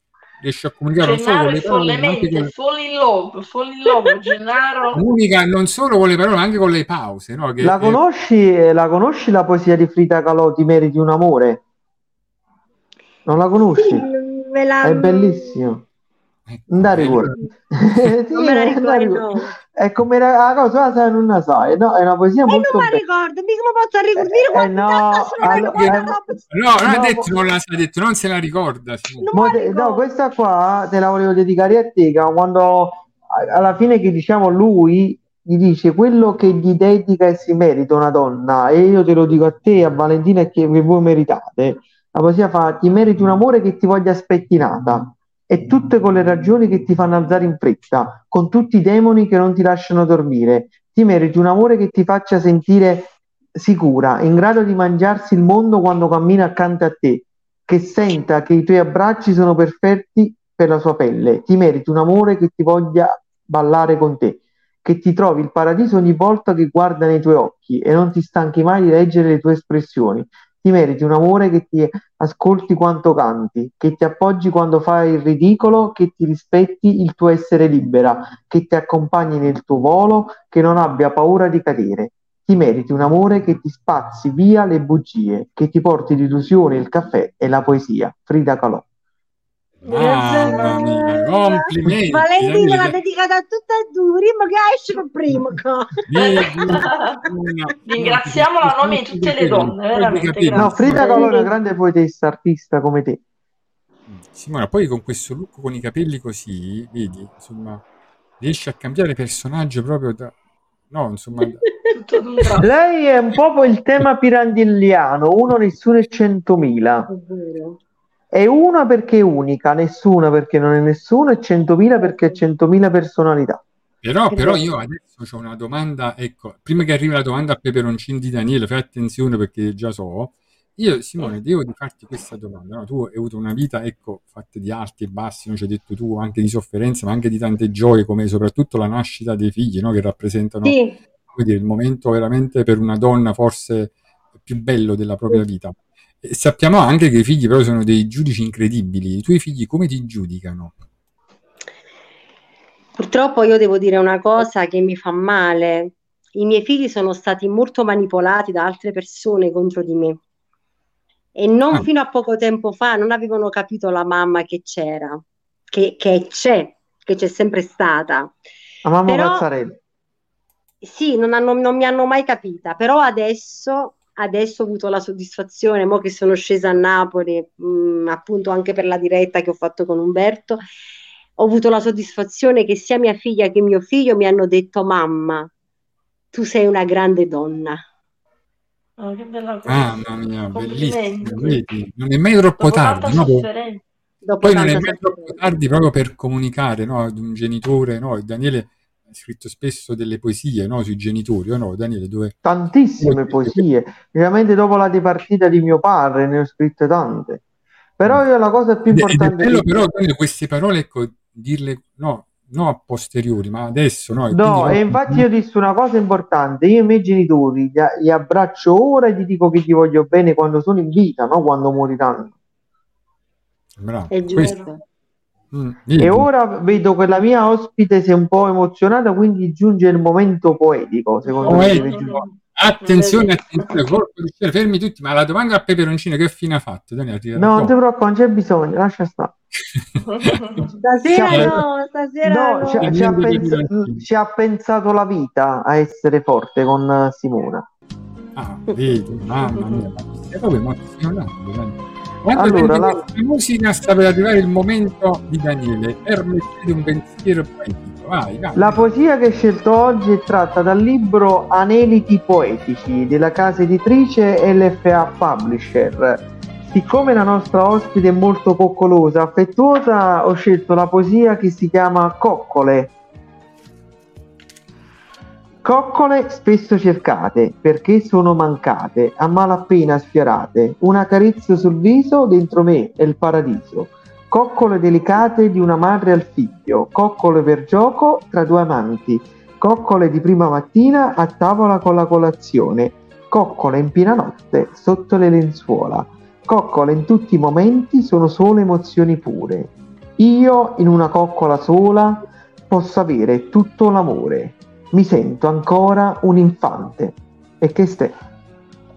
Riesci a comunicare non solo Gennaro con le parole, ma anche follemente, con fall in love, fall in love, Gennaro. comunica non solo con le parole, ma anche con le pause. No? Che, La conosci, eh, la conosci la poesia di Frida Kahlo, Ti meriti un amore? Non la conosci? Sì, la... È bellissimo. Non la vedi? ricordo. Sì, Non me la non ricordo. È come la, cosa, sai, non la sai. No, è una poesia E non molto me la ricordo, mica mi posso ricordare Eh, no, allora- ricordato. No, non ha No, detto, mo- non la ha detto, non se la ricorda. Non Mo te- no, questa qua te la volevo dedicare a te, quando alla fine che diciamo lui gli dice quello che gli dedica e si merita una donna, e io te lo dico a te, a Valentina, e che, che voi meritate. La poesia fa: Ti meriti un amore che ti voglia spettinata, e tutte con le ragioni che ti fanno alzare in fretta, con tutti i demoni che non ti lasciano dormire. Ti meriti un amore che ti faccia sentire sicura, in grado di mangiarsi il mondo quando cammina accanto a te, che senta che i tuoi abbracci sono perfetti per la sua pelle. Ti meriti un amore che ti voglia ballare con te, che ti trovi il paradiso ogni volta che guarda nei tuoi occhi e non ti stanchi mai di leggere le tue espressioni. Ti meriti un amore che ti ascolti quanto canti, che ti appoggi quando fai il ridicolo, che ti rispetti il tuo essere libera, che ti accompagni nel tuo volo, che non abbia paura di cadere. Ti meriti un amore che ti spazzi via le bugie, che ti porti l'illusione, il caffè e la poesia. Frida Kahlo. Mamma mia, complimenti. Valentina Daniele. l'ha dedicata a tutte e due, prima che esce per prima. ca. Ringraziamola a nome di tutte le donne, veramente, No. Frida Kahlo è una grande poetessa, artista come te. Simona, poi con questo look con i capelli così, vedi, insomma, riesci a cambiare personaggio proprio da... No, insomma. Lei è un po' il tema pirandelliano, uno, nessuno e centomila. È vero. È una perché è unica, nessuna perché non è nessuno e centomila perché è centomila personalità. Però, però io adesso ho una domanda, ecco, prima che arrivi la domanda al peperoncino di Daniele, fai attenzione perché già so. Io, Simone, devo farti questa domanda. no? Tu hai avuto una vita, ecco, fatta di alti e bassi, non ci hai detto tu, anche di sofferenze, ma anche di tante gioie, come soprattutto la nascita dei figli, no? Che rappresentano, Sì, come dire, il momento veramente per una donna forse più bello della propria vita. E sappiamo anche che i figli però sono dei giudici incredibili. I tuoi figli come ti giudicano? purtroppo io devo dire una cosa che mi fa male. I miei figli sono stati molto manipolati da altre persone contro di me e non Ah. fino a poco tempo fa non avevano capito la mamma che c'era, che, che c'è, che c'è sempre stata. La mamma Però Mazzarella. sì, non hanno- non mi hanno mai capita, però adesso, adesso ho avuto la soddisfazione, mo che sono scesa a Napoli, mh, appunto anche per la diretta che ho fatto con Umberto, ho avuto la soddisfazione che sia mia figlia che mio figlio mi hanno detto, mamma, tu sei una grande donna. Oh, che bella cosa. Mamma mia, bellissimo, Complimenti. vedi? Non è mai troppo Dopo tardi, no? Dopo Poi non è mai troppo tardi proprio per comunicare, no? Ad un genitore, no? Daniele scritto spesso delle poesie, no? Sui genitori, o no? Daniele, dove... Tantissime poesie, veramente dopo la dipartita di mio padre ne ho scritte tante. Però io la cosa più è, ed è importante bello che... però, Daniele, queste parole, ecco, dirle, no, no a posteriori, ma adesso, no? E quindi No, e proprio- infatti io dissi una cosa importante, io i miei genitori li, li abbraccio ora e gli dico che gli voglio bene quando sono in vita, non quando moriranno. Bravo, È questo, giusto. Mm? E ora vedo che la mia ospite si è un po' emozionata, quindi giunge il momento poetico, secondo me. Poetico. giungere. Attenzione, attenzione, colpo di scena, fermi tutti, ma la domanda al peperoncino che fine ha fatto? Daniele, ti No, non ti preoccupare, non c'è bisogno, lascia stare. Stasera no, stasera No, no. ci ha, ci ha pensa- ci ha pensato la vita a essere forte con Simona. Ah, vedi, mamma mia, sei proprio emozionato. Daniele. Quando Allora, la- questa musica sta per arrivare il momento di Daniele, permettete un pensiero poetico. Vai, vai. La poesia che hai scelto oggi è tratta dal libro Aneliti poetici della casa editrice LFA Publisher. Siccome la nostra ospite è molto coccolosa, affettuosa, ho scelto la poesia che si chiama Coccole. Coccole spesso cercate perché sono mancate, a malapena sfiorate. Una carezza sul viso, dentro me è il paradiso. Coccole delicate di una madre al figlio, coccole per gioco tra due amanti, coccole di prima mattina a tavola con la colazione, coccole in piena notte sotto le lenzuola, coccole in tutti i momenti sono solo emozioni pure. Io in una coccola sola posso avere tutto l'amore, mi sento ancora un infante. E che?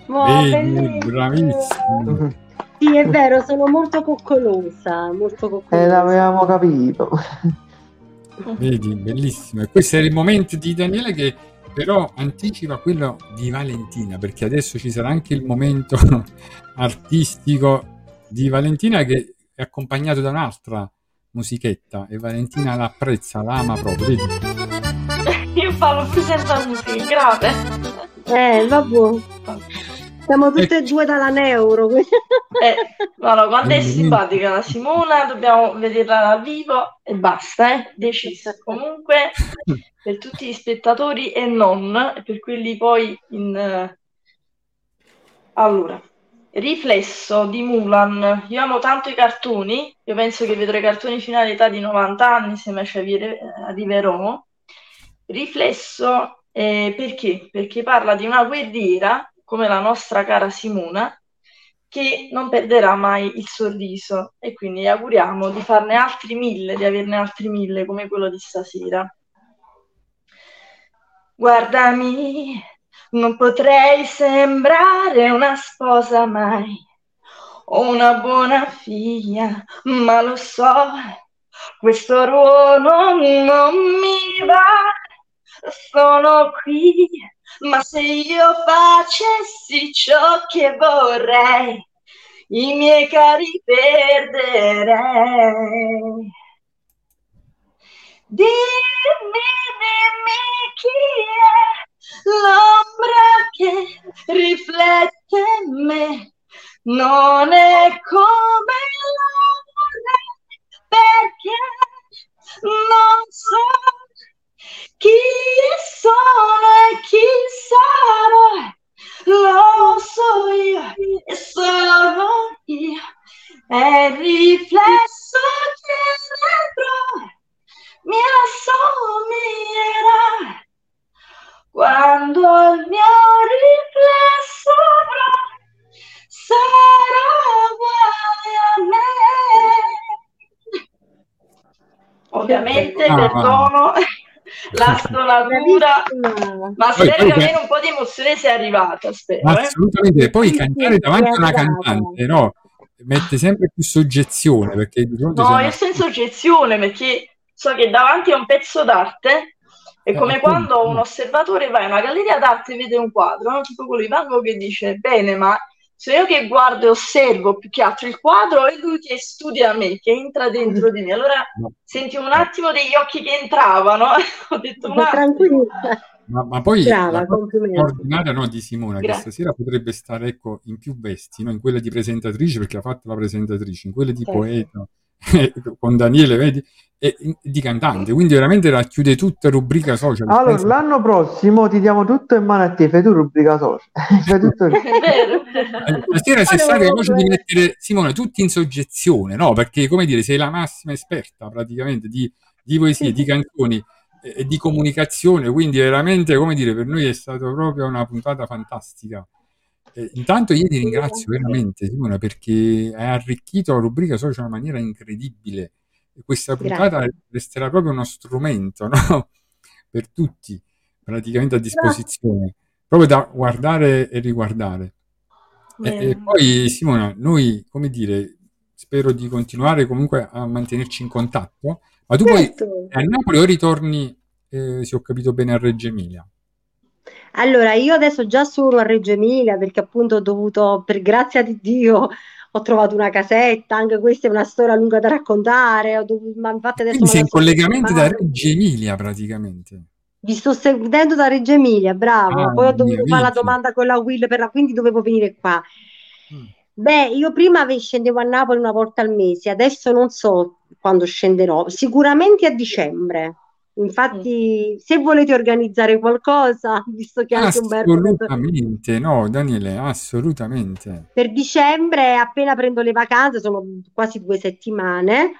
Oh, Vedi, bellissimo. bravissimo. Sì, è vero, sono molto coccolosa, molto Eh, coccolosa. l'avevamo capito. Vedi, bellissimo. E questo era il momento di Daniele che però anticipa quello di Valentina, perché adesso ci sarà anche il momento artistico di Valentina che è accompagnato da un'altra musichetta e Valentina l'apprezza, la ama proprio. Vedi? Io parlo più senza musica, grave. Eh, vabbè. Siamo tutte e due dalla neuro. Eh, no, no, quando è simpatica la Simona dobbiamo vederla dal vivo e basta, eh? Deciso. Comunque, per tutti gli spettatori e non, e per quelli poi in... eh, Allora, riflesso di Mulan. Io amo tanto i cartoni, io penso che vedrò i cartoni fino all'età di 90 anni, se mai ci avvire- arriverò. Riflesso eh, perché? Perché parla di una guerriera, come la nostra cara Simona, che non perderà mai il sorriso e quindi auguriamo di farne altri mille, di averne altri mille come quello di stasera. Guardami, non potrei sembrare una sposa mai o una buona figlia, ma lo so, questo ruolo non mi va. Sono qui, ma se io facessi ciò che vorrei, i miei cari perderei. Dimmi, dimmi chi è l'ombra che riflette me. Non è come la vorrei, perché non so chi sono e chi sarò. Lo so io e solo io. È il riflesso che dentro mi assomiglierà. Quando il mio riflesso avrà, sarà uguale a me. Ovviamente Ah. perdono la Bravissima. ma Poi- spero poi che almeno un po' di emozione sia arrivata, spero. eh. Assolutamente, poi Sì, sì, cantare sì, davanti a una cantante, no? Mette sempre più soggezione perché di fronte No, io una... senza oggezione perché so che davanti a un pezzo d'arte è Eh, come appunto, quando un osservatore va in una galleria d'arte e vede un quadro, no? Tipo quello di Van Gogh che dice, bene, ma sono io che guardo e osservo più che altro il quadro e lui che studia me, che entra dentro di me. Allora No. senti un attimo degli occhi che entravano, ho detto un attimo. Tranquilla. Ma, ma poi Brava, la straordinaria no, di Simona che Grazie. stasera potrebbe stare ecco, in più vesti, no? in quella di presentatrice perché ha fatto la presentatrice, in quelle di Certo. poeta con Daniele, vedi, e di cantante, quindi veramente racchiude tutta rubrica social. Allora, Pensa- l'anno prossimo ti diamo tutto in mano a te, fai tu rubrica social. Fai tutto Stasera Allora, stata cosa di mettere Simone tutti in soggezione, no? Perché come dire, sei la massima esperta praticamente di, di poesie, di canzoni e e di comunicazione, quindi veramente, come dire, per noi è stata proprio una puntata fantastica. Eh, intanto io ti ringrazio veramente Simona perché hai arricchito la rubrica social in una maniera incredibile. Questa puntata Grazie. resterà proprio uno strumento, no? Per tutti, praticamente a disposizione, proprio da guardare e riguardare. E, e poi Simona, noi, come dire, spero di continuare comunque a mantenerci in contatto, ma tu poi Certo. a Napoli o ritorni, eh, se ho capito bene, a Reggio Emilia? Allora, io adesso già sono a Reggio Emilia perché appunto ho dovuto, per grazia di Dio, ho trovato una casetta, anche questa è una storia lunga da raccontare, ho dovuto, ma infatti adesso Quindi sei in collegamento da. Reggio Emilia praticamente. Vi sto seguendo da Reggio Emilia, bravo. Ah, Poi ho dovuto fare la domanda con la Will, per la- quindi dovevo venire qua. Mm. Beh, io prima scendevo a Napoli una volta al mese, adesso non so quando scenderò, sicuramente a dicembre. Infatti, se volete organizzare qualcosa, visto che anche Umberto Assolutamente, no, Daniele, assolutamente. per dicembre, appena prendo le vacanze, sono quasi due settimane.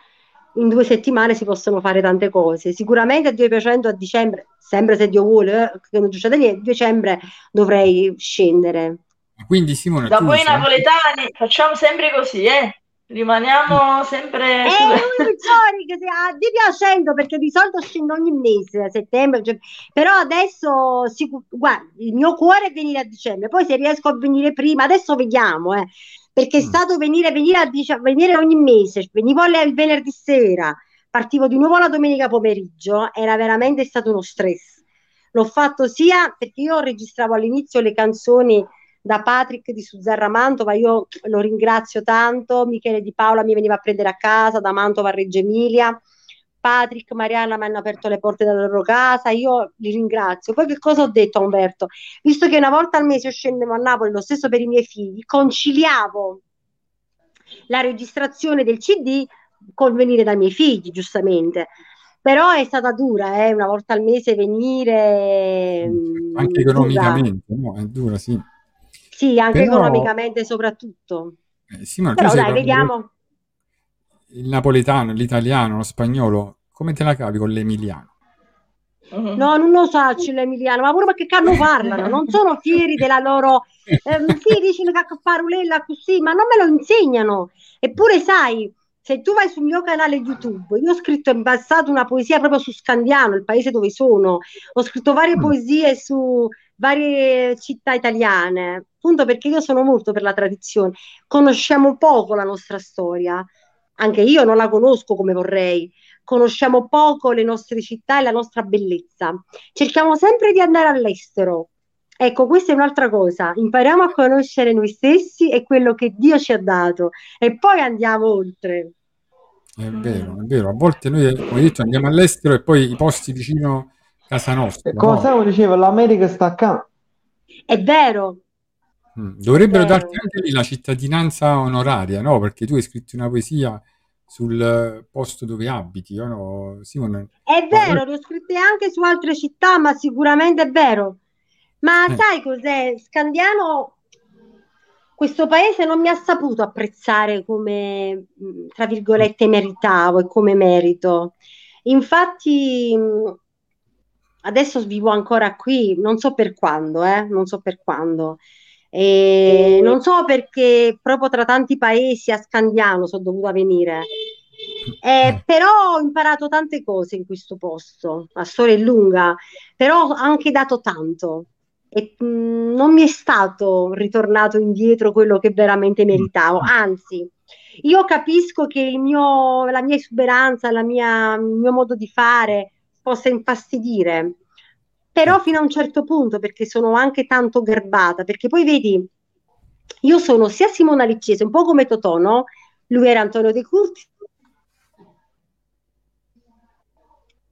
In due settimane si possono fare tante cose. Sicuramente a Dio piacendo a dicembre, sempre se Dio vuole, eh, che non succede niente, a dicembre dovrei scendere. Quindi Simona, Da voi sei- napoletani facciamo sempre così, eh? Rimaniamo sempre Eh, su- sorry, che a Dio piacendo, perché di solito scendo ogni mese, a settembre, cioè- però adesso, sicu- guarda, il mio cuore è venire a dicembre, poi se riesco a venire prima, adesso vediamo, eh, perché è Mm. stato venire, venire, a dice- venire ogni mese, venivo il venerdì sera, partivo di nuovo la domenica pomeriggio, era veramente stato uno stress. L'ho fatto sia perché io registravo all'inizio le canzoni da Patrick di Suzzerra Mantova, io lo ringrazio tanto, Michele Di Paola mi veniva a prendere a casa da Mantova a Reggio Emilia, Patrick, Marianna mi hanno aperto le porte della loro casa, io li ringrazio. Poi che cosa ho detto a Umberto? Visto che una volta al mese io scendevo a Napoli, lo stesso per i miei figli, conciliavo la registrazione del CD col venire dai miei figli, giustamente. Però è stata dura, eh, una volta al mese venire, mm, anche economicamente, no? È dura, sì. Sì, anche Però- economicamente soprattutto. Eh, Simona, tu Però dai, vediamo. il napoletano, l'italiano, lo spagnolo, come te la cavi con l'emiliano? Mhm. No, non lo so, l'emiliano, ma pure perché cazzo parlano, non sono fieri della loro... ehm, sì, dici una caccaparulella così, ma non me lo insegnano. Eppure sai, se tu vai sul mio canale YouTube, io ho scritto in passato una poesia proprio su Scandiano, il paese dove sono, ho scritto varie Mm. poesie su varie città italiane, appunto perché io sono molto per la tradizione. Conosciamo poco la nostra storia, anche io non la conosco come vorrei. Conosciamo poco le nostre città e la nostra bellezza. Cerchiamo sempre di andare all'estero, Ecco, questa è un'altra cosa. Impariamo a conoscere noi stessi e quello che Dio ci ha dato e poi andiamo oltre. È vero, è vero. A volte noi, come detto, andiamo all'estero e poi i posti vicino casa nostra, E come no? Samu diceva, l'America sta accanto. È vero, Mm, Dovrebbero Vero. darti anche lì la cittadinanza onoraria, no? Perché tu hai scritto una poesia sul eh, posto dove abiti, io no? Simone, è vero, le ho scritte anche su altre città, ma sicuramente è vero. Ma Eh. sai cos'è? Scandiano, questo paese non mi ha saputo apprezzare come, mh, tra virgolette, meritavo e come merito. Infatti, mh, adesso vivo ancora qui, non so per quando, eh, non so per quando. E non so perché proprio tra tanti paesi a Scandiano sono dovuta venire. Eh, però ho imparato tante cose in questo posto, la storia è lunga, però ho anche dato tanto e mh, non mi è stato ritornato indietro quello che veramente meritavo, anzi, io capisco che il mio, la mia esuberanza, la mia- il mio modo di fare possa infastidire, però fino a un certo punto, perché sono anche tanto garbata, perché poi vedi, io sono sia Simona Liccese, un po' come Totò, no? Lui era Antonio De Curti,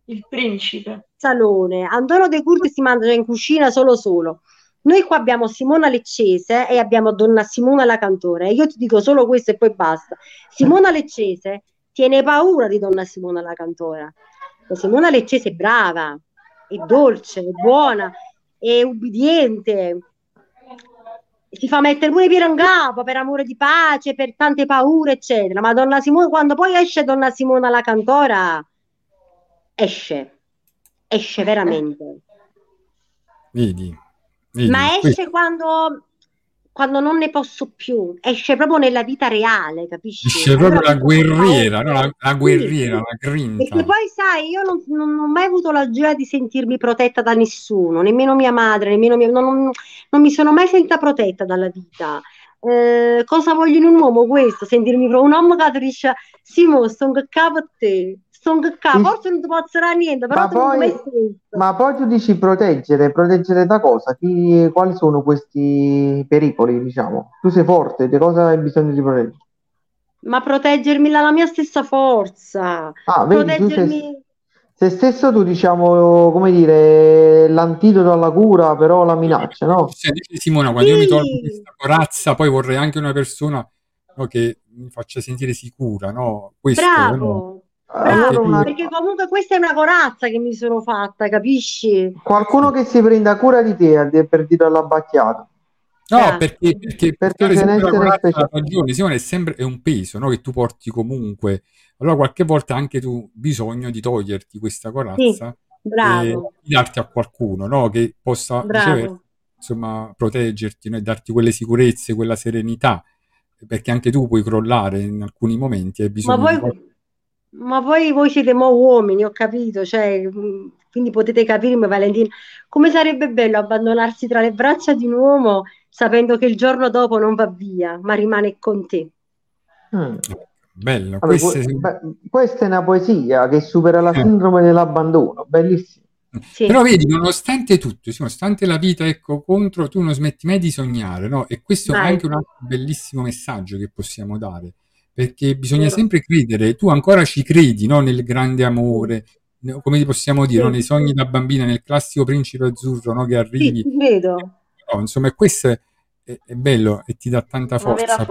Il principe. salone. Antonio De Curti si mangia in cucina solo solo. Noi qua abbiamo Simona Leccese e abbiamo Donna Simona la cantore. Io ti dico solo questo e poi basta. Simona Leccese tiene paura di Donna Simona la cantore. La Simona Leccese è brava, è dolce, è buona, è ubbidiente. Si fa mettere pure i piedi in capo per amore di pace, per tante paure, eccetera. Ma Donna Simona, quando poi esce Donna Simona la cantora, esce, esce veramente. vedi, vedi, Ma esce quando, quando non ne posso più, esce proprio nella vita reale, capisci? esce proprio Allora la guerriera, no? paura. La, la guerriera, sì. la grinta. Perché poi sai, io non, non ho mai avuto la gioia di sentirmi protetta da nessuno, nemmeno mia madre, nemmeno mia, non, non- non mi sono mai sentita protetta dalla vita. Eh, cosa voglio in un uomo questo? Sentirmi pro- un uomo che dice Simo, in capo a te, capo, Sì. forse non ti fare niente, però Ma poi, ma poi tu dici proteggere, proteggere da cosa? Chi- quali sono questi pericoli, diciamo? Tu sei forte, di cosa hai bisogno di proteggere? Ma proteggermi dalla mia stessa forza, Ah, vedi, sei, proteggermi... sei stesso tu, diciamo, come dire, l'antidoto alla cura, però la minaccia, no? Cioè, dice Simona, quando io mi tolgo Sì, questa corazza, poi vorrei anche una persona no, che mi faccia sentire sicura, no? Questo, no? Bravo, Allora bravo, una- perché comunque questa è una corazza che mi sono fatta, capisci? qualcuno che si prenda cura di te per dire all'abbacchiato. No, Grazie. perché, perché Perché la essere corazza alla ragione, Simone, è sempre è un peso, no, che tu porti comunque. Allora qualche volta anche tu hai bisogno di toglierti questa Sì, corazza e bravo, di darti a qualcuno, no, che possa, insomma, proteggerti, no, e darti quelle sicurezze, quella serenità, perché anche tu puoi crollare in alcuni momenti, hai Ma bisogno di poi, qualcuno. Ma poi voi siete mo uomini, ho capito, cioè, mh, quindi potete capirmi, Valentina, come sarebbe bello abbandonarsi tra le braccia di un uomo sapendo che il giorno dopo non va via, ma rimane con te. Mm. Bello, Vabbè, queste que- sono- beh, questa è una poesia che supera la Eh. sindrome dell'abbandono, bellissimo. Sì, Però vedi, nonostante tutto, nonostante la vita ecco contro, tu non smetti mai di sognare, no? E questo è mai, anche un altro bellissimo messaggio che possiamo dare, perché bisogna vero? sempre credere, tu ancora ci credi, no? Nel grande Sì, amore, come possiamo dire, sì, Nei sogni da bambina, nel classico principe azzurro, no? Che sì, arrivi, ti vedo. no, insomma, questo è, è- è bello e ti dà tanta forza.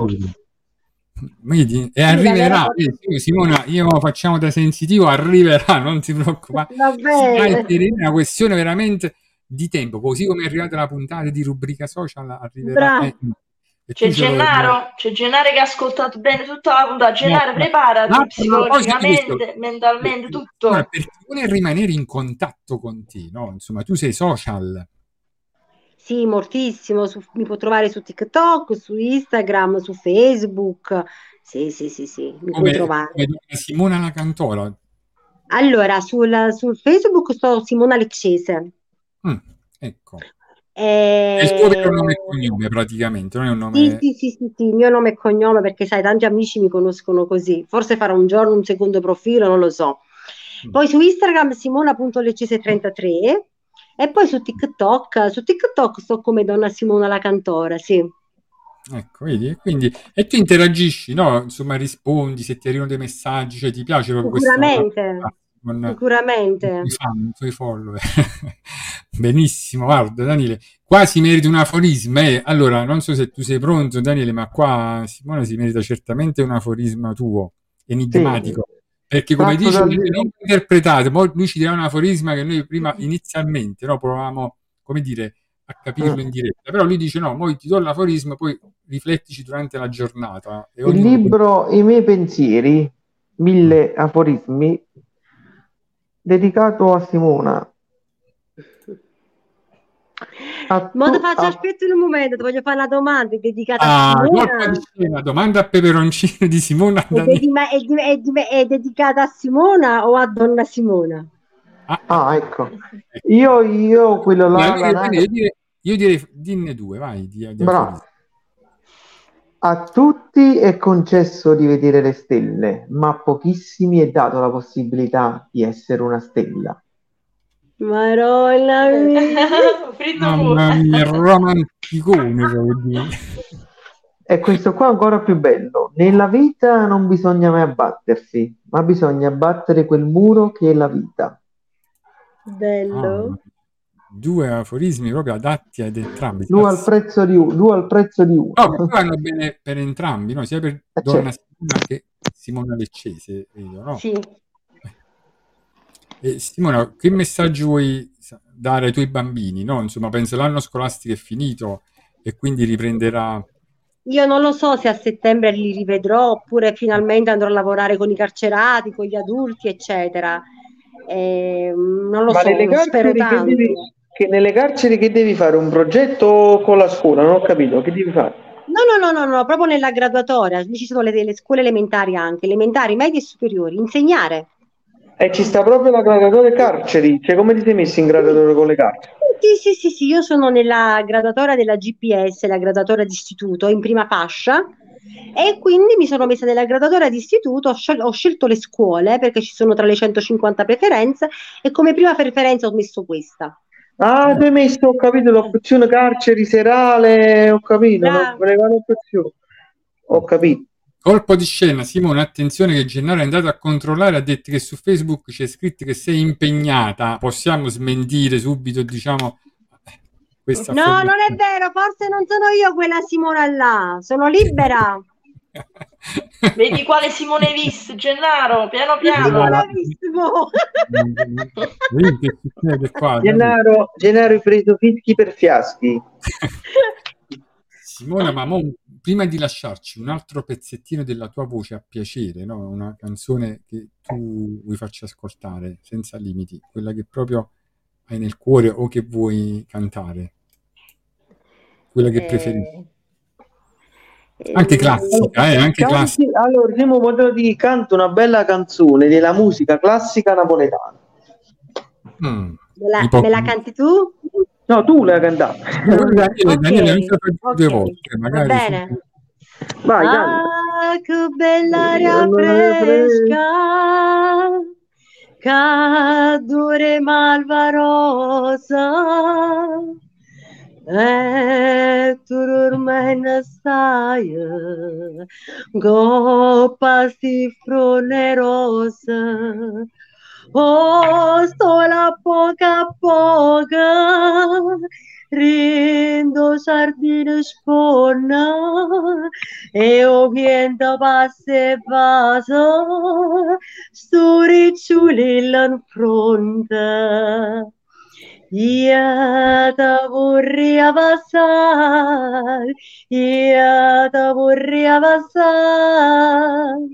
Vedi? E Sì, arriverà, vedi, Simona, io facciamo da sensitivo, arriverà, non ti preoccupare. È una questione veramente di tempo, così come è arrivata la puntata di rubrica social, arriverà. bravo. eh, C'è Gennaro, c'è Gennaro che ha ascoltato bene tutta la puntata. No, Gennaro, ma- preparati ma questo, psicologicamente, mentalmente, no, tutto. per chi vuole rimanere in contatto con te, no? Insomma, tu sei social, Sì, moltissimo, su- mi può trovare su TikTok, su Instagram, su Facebook. Sì, sì, sì, sì, mi puoi come, trovare. come Donna Simona la cantora. Allora, sul, sul Facebook sto Simona Leccese. Mm, ecco, è il tuo vero nome e Eh, cognome praticamente, non è un Sì, nome... sì, sì, sì, sì, il mio nome e cognome perché sai, tanti amici mi conoscono così. Forse farò un giorno un secondo profilo, non lo so. Mm. Poi su Instagram simona.leccese33 E poi su TikTok, su TikTok sto come Donna Simona la cantora, sì. Ecco, vedi? E quindi, e tu interagisci, no? Insomma, rispondi se ti arrivano dei messaggi, cioè ti piace proprio questa Sicuramente, con, con sicuramente. i fan, i tuoi follower. Benissimo, guarda Daniele, qua si merita un aforisma. eh. Allora, non so se tu sei pronto, Daniele, ma qua Simone si merita certamente un aforisma tuo, enigmatico. Perché come dice, non interpretate, lui ci dirà un aforisma che noi prima inizialmente no, provavamo, come dire, a capirlo in diretta, però lui dice no, poi ti do l'aforisma, poi riflettici durante la giornata. Il libro I miei pensieri, mille aforismi, dedicato a Simona. A Ma tu- ti faccio, a- aspetta un momento, ti voglio fare una domanda dedicata Ah, a Simona. scena, domanda a peperoncino di Simona È, ma è di- è di- è dedicata a Simona o a Donna Simona? Ah, ecco. Io, io quello là, la io, nave- direi, io direi- io direi dinne due, vai. Di, di Bravo. A tutti è concesso di vedere le stelle, ma a pochissimi è dato la possibilità di essere una stella. Maronna mia. Mamma mia, romanticone, proprio dire. E questo qua è ancora più bello. Nella vita non bisogna mai abbattersi, ma bisogna abbattere quel muro che è la vita. Bello. Due aforismi proprio adatti ad entrambi. Due al prezzo di uno, due al prezzo di uno. No, però vanno bene per entrambi, no? sia per Eh, Donna certo. Simona che Simona Leccese, vedo, no? Sì. E Simona, che messaggio vuoi dare ai tuoi bambini? No? Insomma, penso l'anno scolastico è finito e quindi riprenderà. Io non lo so se a settembre li rivedrò oppure finalmente andrò a lavorare con i carcerati, con gli adulti, eccetera. Ehm, non lo Ma so, spero tanto. devi, che nelle carceri che devi fare un progetto con la scuola, non ho capito, che devi fare? No, no, no, no, no, proprio nella graduatoria. Ci sono le, le scuole elementari anche, elementari, medie e superiori. Insegnare. E ci sta proprio la graduatoria carceri, cioè come ti sei messo in graduatoria con le carceri? Sì, sì, sì, sì, io sono nella graduatoria della GPS, la graduatoria d'istituto, in prima fascia. E quindi mi sono messa nella graduatoria d'istituto, ho, scel- ho scelto le scuole perché ci sono tra le 150 preferenze e come prima preferenza ho messo questa. Ah, tu hai messo, ho capito, l'opzione carceri serale, ho capito, non Bravo. voleva l'opzione. Ho capito. Colpo di scena, Simone, attenzione che Gennaro è andato a controllare, ha detto che su Facebook c'è scritto che sei impegnata. Possiamo smentire subito, diciamo, questa No, non è vero, forse non sono io quella Simona là, sono libera. Vedi quale Simone visto, Gennaro, piano piano. Davide? Gennaro, Gennaro hai preso fischi per fiaschi. Simona, ma mo, prima di lasciarci un altro pezzettino della tua voce a piacere, no? una canzone che tu vuoi farci ascoltare senza limiti, quella che proprio hai nel cuore o che vuoi cantare, quella che preferisci. Eh, Anche classica, eh, anche Canti- classica. allora, Simo Modello di canto una bella canzone della musica classica napoletana. Mm. Me la, può- me la canti tu? No, tu l'hai cantata. Daniele, Daniele, non saprò ok, due volte, va magari bene. su- Vai. Ah, che bella aria Aria fresca, che dure malvarosa, ne stai, coppa si fronerosa. Oh, sola poca poca, rindo sardine sponna, e o viento passa e passa, sto ricciuli in fronte. Io te vorrei passare, io te vorrei passare,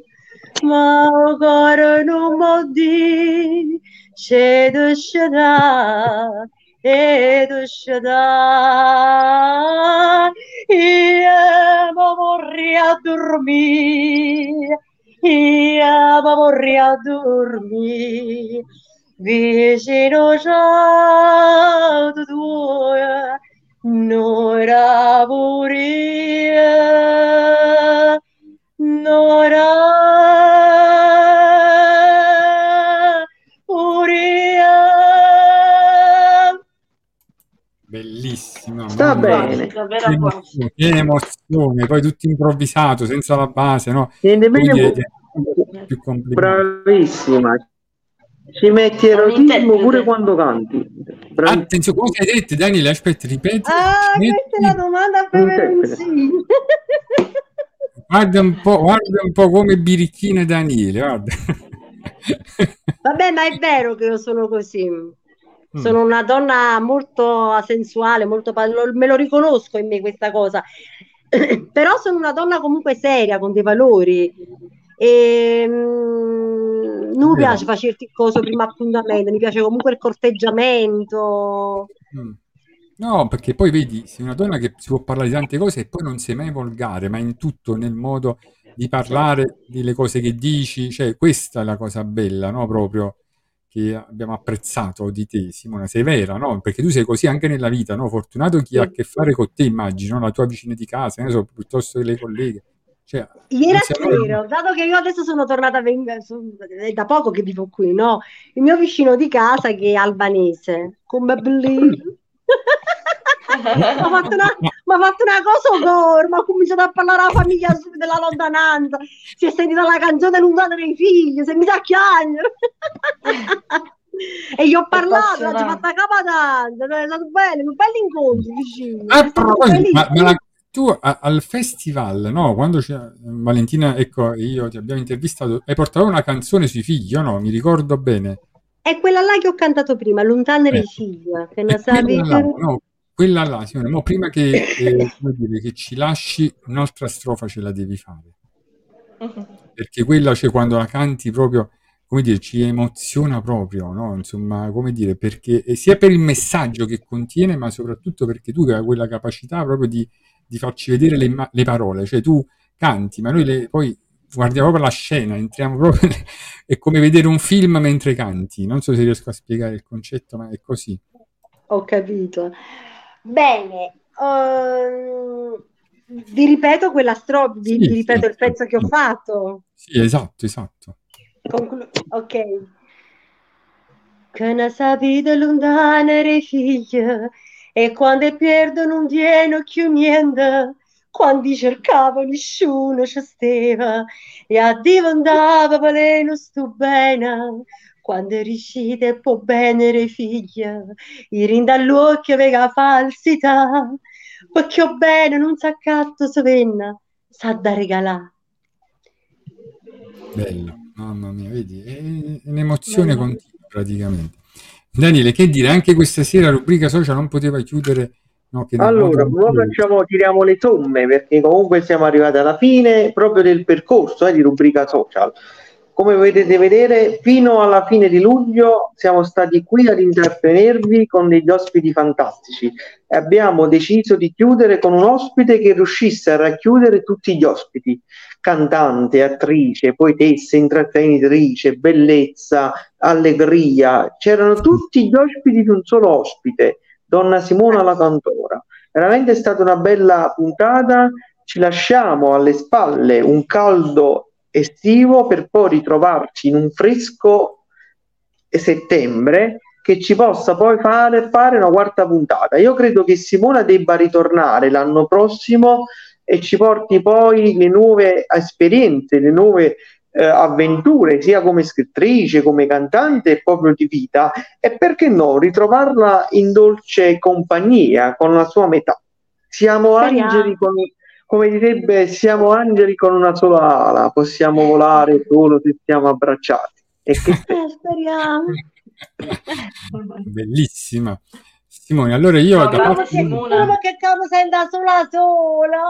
ma o cuore non mi di, c'è tu scedā, e tu scedā, io mi vorrei a dormire, io mi vorrei a dormire, vicino già tu tua, non pure, non pure. Sta mamma mia, bene. Classica, che che emozione, poi tutto improvvisato, senza la base, no? Ti- più complimenti. bravissima. Ci metti erotismo pure quando canti. Bravissima. Attenzione, come hai detto Daniele, aspetta, ripeti, Ah, ci questa è la metti- domanda. Peperoncini. guarda un po', guarda un po' come birichina Daniele, guarda. Vabbè, ma è vero che io sono così. Mm. Sono una donna molto sensuale, molto me lo riconosco in me questa cosa. Però sono una donna comunque seria, con dei valori. E, mm, non mi piace fare certi cose prima appuntamento, mi piace comunque il corteggiamento. Mm. No, perché poi vedi, sei una donna che si può parlare di tante cose e poi non sei mai volgare, ma in tutto, nel modo di parlare delle cose che dici, cioè questa è la cosa bella, no? Proprio che abbiamo apprezzato di te, Simona, sei vera, no? Perché tu sei così anche nella vita, no? Fortunato chi ha a che fare con te, immagino, la tua vicina di casa, ne so, piuttosto che le colleghe. Cioè, Ieri sera, dato che io adesso sono tornata è da poco che vivo qui, no? Il mio vicino di casa che è albanese, come bellissimo. Mi ha fatto una, m'ha fatto una cosa gore, ma ha cominciato a parlare alla famiglia della lontananza. Si è sentita la canzone lontana dei figli, si è messa a piangere. E gli ho parlato, oggi ho fatto la capatanza, è stato bello, un bel incontro vicino. Ah, È stato poi, ma, ma bellissimo. la- tu a- al festival, no? Quando c'è Valentina, ecco, io ti abbiamo intervistato, hai portato una canzone sui figli, o no? Mi ricordo bene. È quella là che ho cantato prima, Lontana Eh, figlia, che ne E quella sapevi là, no, quella là, Simone, mo prima che, eh, dire, che ci lasci, un'altra strofa ce la devi fare. Perché quella, cioè, quando la canti proprio, come dire, ci emoziona proprio, no? Insomma, come dire, perché e sia per il messaggio che contiene, ma soprattutto perché tu hai quella capacità proprio di, di farci vedere le, le parole, cioè tu canti, ma noi le- poi guardiamo proprio la scena, entriamo proprio, è come vedere un film mentre canti, non so se riesco a spiegare il concetto, ma è così. Ho capito. Bene, ehm, vi ripeto quella strofa, vi, Sì, vi sì, ripeto il pezzo che ho sì. fatto. Sì, esatto, esatto. Conclu- ok. Che ne sapete lontana le figlie e quando perdono non tiene più niente, quando cercavo nessuno ci stava e a diventava paleno sto bene, quando riuscite può bene le figlie, i rinda all'occhio vega falsità, perché ho bene non sa accatto se venna, sa da regalare. Bello, mamma mia, vedi, è un'emozione continua praticamente. Daniele, che dire, anche questa sera rubrica social non poteva chiudere, no, Allora, facciamo, tiriamo le somme perché comunque siamo arrivati alla fine proprio del percorso eh, di rubrica social. Come potete vedere, fino alla fine di luglio siamo stati qui ad intrattenervi con degli ospiti fantastici e abbiamo deciso di chiudere con un ospite che riuscisse a racchiudere tutti gli ospiti, cantante, attrice, poetessa, intrattenitrice, bellezza, allegria. C'erano tutti gli ospiti di un solo ospite, donna Simona la cantora. Veramente è stata una bella puntata. Ci lasciamo alle spalle un caldo estivo per poi ritrovarci in un fresco settembre che ci possa poi fare, fare una quarta puntata. Io credo che Simona debba ritornare l'anno prossimo e ci porti poi le nuove esperienze, le nuove eh, avventure, sia come scrittrice, come cantante e proprio di vita, e perché no, ritrovarla in dolce compagnia con la sua metà. Siamo Speriamo. angeli con, come direbbe, siamo angeli con una sola ala, possiamo volare solo se siamo abbracciati. E che speriamo. Bellissima. Simone, allora io No, da ma che, Simona- come che capo senta sola sola.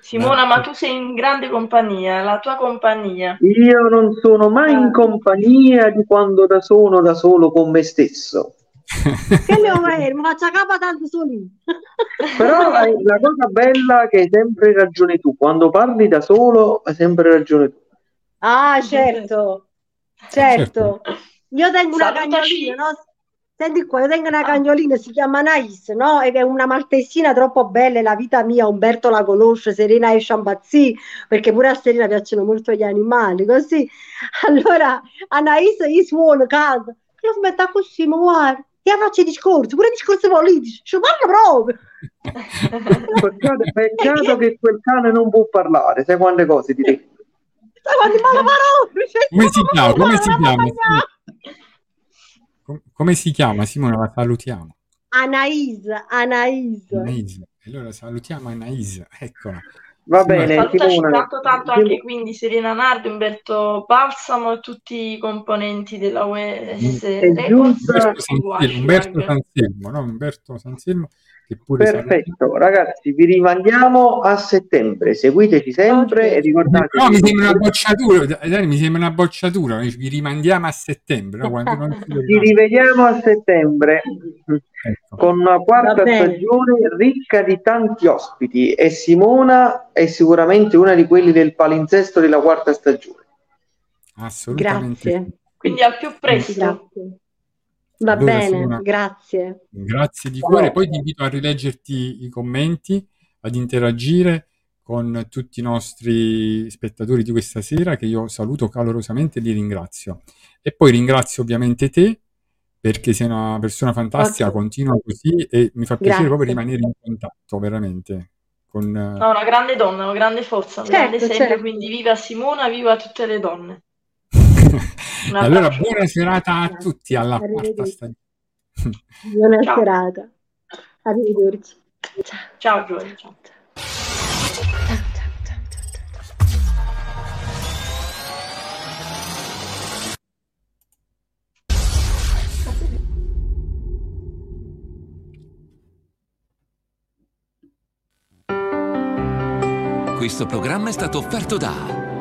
Simona, ma tu sei in grande compagnia, la tua compagnia. io non sono mai in compagnia di quando da sono da solo con me stesso. Che mio vero, mi faccia capo tanto solino. Però la cosa bella è che hai sempre ragione tu, quando parli da solo hai sempre ragione tu. Ah, certo, certo. Io tengo una cagnolina, no? Senti qua, io tengo una cagnolina, si chiama Anais, no? Ed è una maltesina troppo bella, è la vita mia, Umberto la conosce, Serena e Sciambazzi, perché pure a Serena piacciono molto gli animali, così. Allora, Anais, io suono, canto, io smetta così, ma guarda, e a faccia i discorsi, pure discorsi politici, ci parla proprio. Peccato, peccato che quel cane non può parlare, sai quante cose male parole? Cioè, Come si chiama? Come si chiama? Come si chiama? Simona, la salutiamo. Anais, Anais. Anais. Allora salutiamo Anais, eccola. Va Sì, bene, Salutaci Simona. tanto tanto anche quindi Serena Nardi, Umberto Balsamo e tutti i componenti della giusto- Umberto. Sanselmo, no? Umberto Sanselmo Perfetto, ragazzi, vi rimandiamo a settembre. Seguiteci sempre e ricordatevi. No, mi sembra una bocciatura, Dani, mi sembra una bocciatura, vi rimandiamo a settembre, no? Non ci Ci vediamo. rivediamo a settembre Ecco. con una quarta stagione ricca di tanti ospiti e Simona è sicuramente una di quelli del palinsesto della quarta stagione. Assolutamente. Grazie. Quindi al più presto. Grazie. Va Allora, bene, Simona, grazie. Grazie di cuore, poi ti invito a rileggerti i commenti, ad interagire con tutti i nostri spettatori di questa sera, che io saluto calorosamente e li ringrazio. E poi ringrazio ovviamente te, perché sei una persona fantastica, Ok. continua così e mi fa piacere Grazie. proprio rimanere in contatto, veramente. Con, No, una grande donna, una grande forza, un Certo, grande esempio, certo. quindi viva Simona, viva tutte le donne. Allora, buona serata a tutti alla quarta stagione. Buona Ciao. serata. Arrivederci. Ciao. Ciao ciao, ciao. Questo programma è stato offerto da